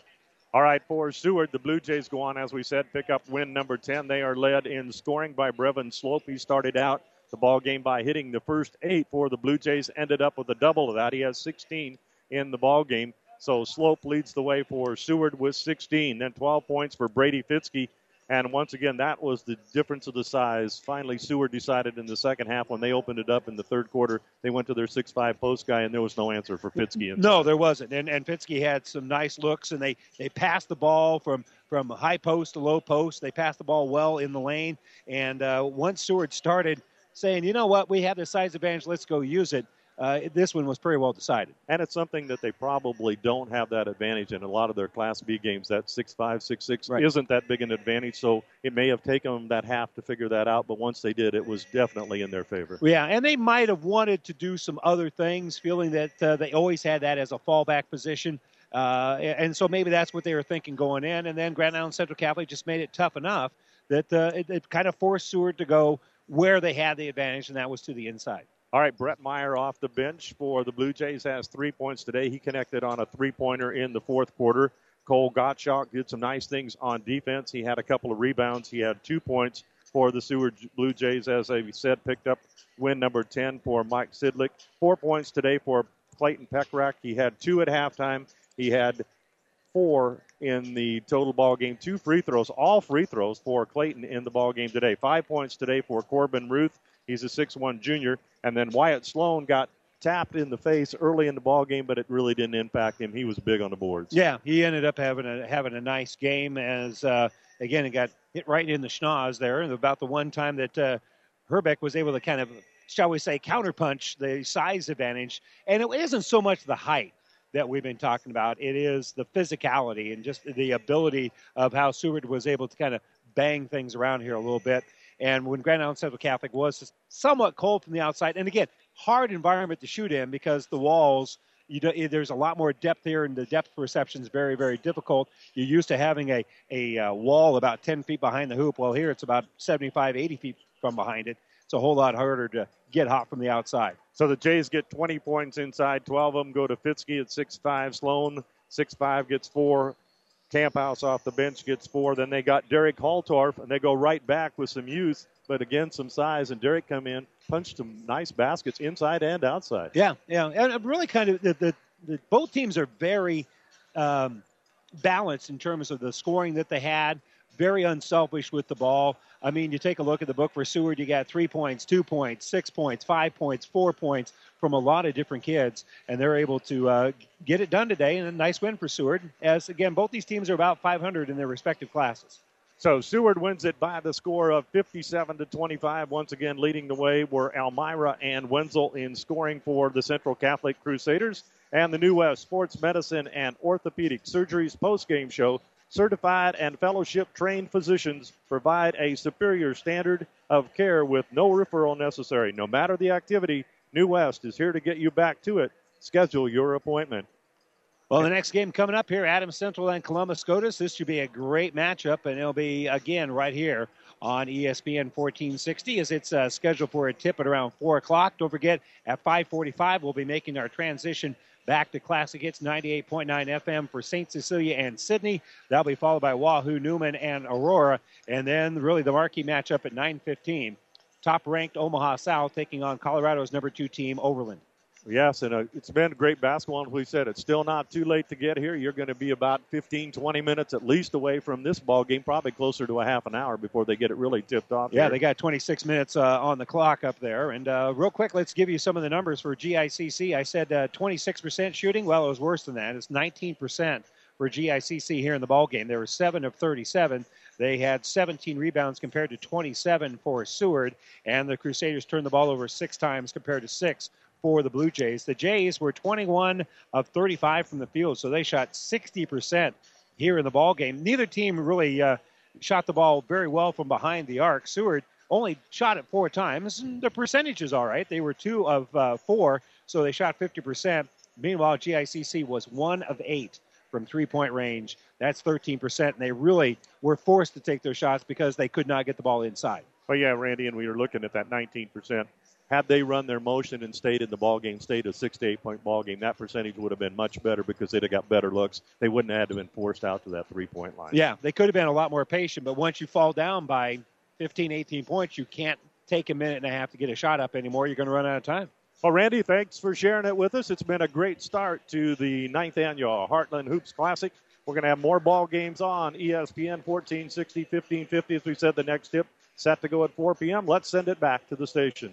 All right, for Seward, the Blue Jays go on, as we said, pick up win number 10. They are led in scoring by Brevin Slope. He started out the ball game by hitting the first eight for the Blue Jays, ended up with a double of that. He has 16 in the ball game. So Slope leads the way for Seward with 16. Then 12 points for Brady Fitzke and once again, that was the difference of the size. Finally, Seward decided in the second half when they opened it up in the third quarter, they went to their six-five post guy, and there was no answer for Fitzke. No, there wasn't. And and Fitzke had some nice looks, and they they passed the ball from from high post to low post. They passed the ball well in the lane. And uh, once Seward started saying, you know what, we have the size advantage, let's go use it uh, this one was pretty well decided. And it's something that they probably don't have that advantage in a lot of their Class B games. That six five, six six right. isn't that big an advantage, so it may have taken them that half to figure that out. But once they did, it was definitely in their favor. Yeah, and they might have wanted to do some other things, feeling that uh, they always had that as a fallback position. Uh, and so maybe that's what they were thinking going in. And then Grand Island Central Catholic just made it tough enough that uh, it, it kind of forced Seward to go where they had the advantage, and that was to the inside. All right, Brett Meyer off the bench for the Blue Jays has three points today. He connected on a three pointer in the fourth quarter. Cole Gottschalk did some nice things on defense. He had a couple of rebounds. He had two points for the Seward Blue Jays, as I said, picked up win number 10 for Mike Sidlick. Four points today for Clayton Pekarek. He had two at halftime. He had four in the total ball game. Two free throws, all free throws for Clayton in the ball game today. Five points today for Corbin Ruth. He's a six-one junior. And then Wyatt Sloan got tapped in the face early in the ball game, but it really didn't impact him. He was big on the boards. Yeah, he ended up having a having a nice game. As uh, again, it got hit right in the schnoz there, and about the one time that uh, Herbeck was able to kind of, shall we say, counterpunch the size advantage. And it isn't so much the height that we've been talking about; it is the physicality and just the ability of how Seward was able to kind of bang things around here a little bit. And when Grand Island Central Catholic was somewhat cold from the outside, and again, hard environment to shoot in because the walls. Do, there's a lot more depth here, and the depth perception is very, very difficult. You're used to having a, a uh, wall about 10 feet behind the hoop. Well, here it's about 75, 80 feet from behind it. It's a whole lot harder to get hot from the outside. So the Jays get 20 points inside. 12 of them go to Fitzke at 6'5. Sloan, 6'5, gets four. Camphouse off the bench gets four. Then they got Derek Holtorf, and they go right back with some youth, but again, some size. And Derek come in, punched some nice baskets inside and outside. Yeah, yeah. And really kind of the, the, the both teams are very um, balanced in terms of the scoring that they had, very unselfish with the ball. I mean, you take a look at the book for Seward, you got three points, two points, six points, five points, four points from a lot of different kids, and they're able to uh, get it done today. And a nice win for Seward, as again, both these teams are about 500 in their respective classes. So Seward wins it by the score of 57 to 25. Once again, leading the way were Elmira and Wenzel in scoring for the Central Catholic Crusaders. And the New West Sports Medicine and Orthopedic Surgeries post-game show. Certified and fellowship trained physicians provide a superior standard of care with no referral necessary. No matter the activity, New West is here to get you back to it. Schedule your appointment. Well, the next game coming up here, Adams Central and Columbus Scotus. This should be a great matchup, and it'll be again right here on ESPN 1460 as it's uh, scheduled for a tip at around 4 o'clock. Don't forget, at 545, we'll be making our transition back to Classic Hits 98.9 FM for St. Cecilia and Sidney. That'll be followed by Wahoo, Newman, and Aurora. And then really the marquee matchup at 915. Top-ranked Omaha South taking on Colorado's number two team, Overland. Yes, and uh, it's been great basketball. And we said it's still not too late to get here. You're going to be about 15, 20 minutes at least away from this ball game, probably closer to a half an hour before they get it really tipped off. Yeah, here. they got 26 minutes uh, on the clock up there. And uh, real quick, let's give you some of the numbers for GICC. I said uh, 26% shooting. Well, it was worse than that. It's 19% for GICC here in the ball game. They were seven of 37. They had 17 rebounds compared to 27 for Seward, and the Crusaders turned the ball over six times compared to six for the Blue Jays. The Jays were 21 of 35 from the field, so they shot 60% here in the ball game. Neither team really uh, shot the ball very well from behind the arc. Seward only shot it four times, and the percentage is all right. They were two of uh, four, so they shot 50%. Meanwhile, GICC was one of eight from three point range. That's 13%, and they really were forced to take their shots because they could not get the ball inside. Well, yeah, Randy, and we were looking at that 19%. Had they run their motion and stayed in the ball game, stayed a six to eight point ball game, that percentage would have been much better because they'd have got better looks. They wouldn't have had to have been forced out to that three point line. Yeah, they could have been a lot more patient, but once you fall down by 15, 18 points, you can't take a minute and a half to get a shot up anymore. You're going to run out of time. Well, Randy, thanks for sharing it with us. It's been a great start to the ninth annual Heartland Hoops Classic. We're going to have more ball games on ESPN 1460, 1550. As we said, the next tip set to go at 4 p.m. Let's send it back to the station.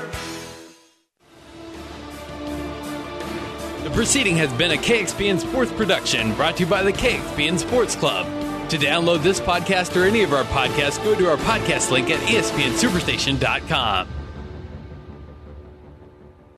The proceeding has been a KXPN Sports production brought to you by the KXPN Sports Club. To download this podcast or any of our podcasts, go to our podcast link at espnsuperstation.com.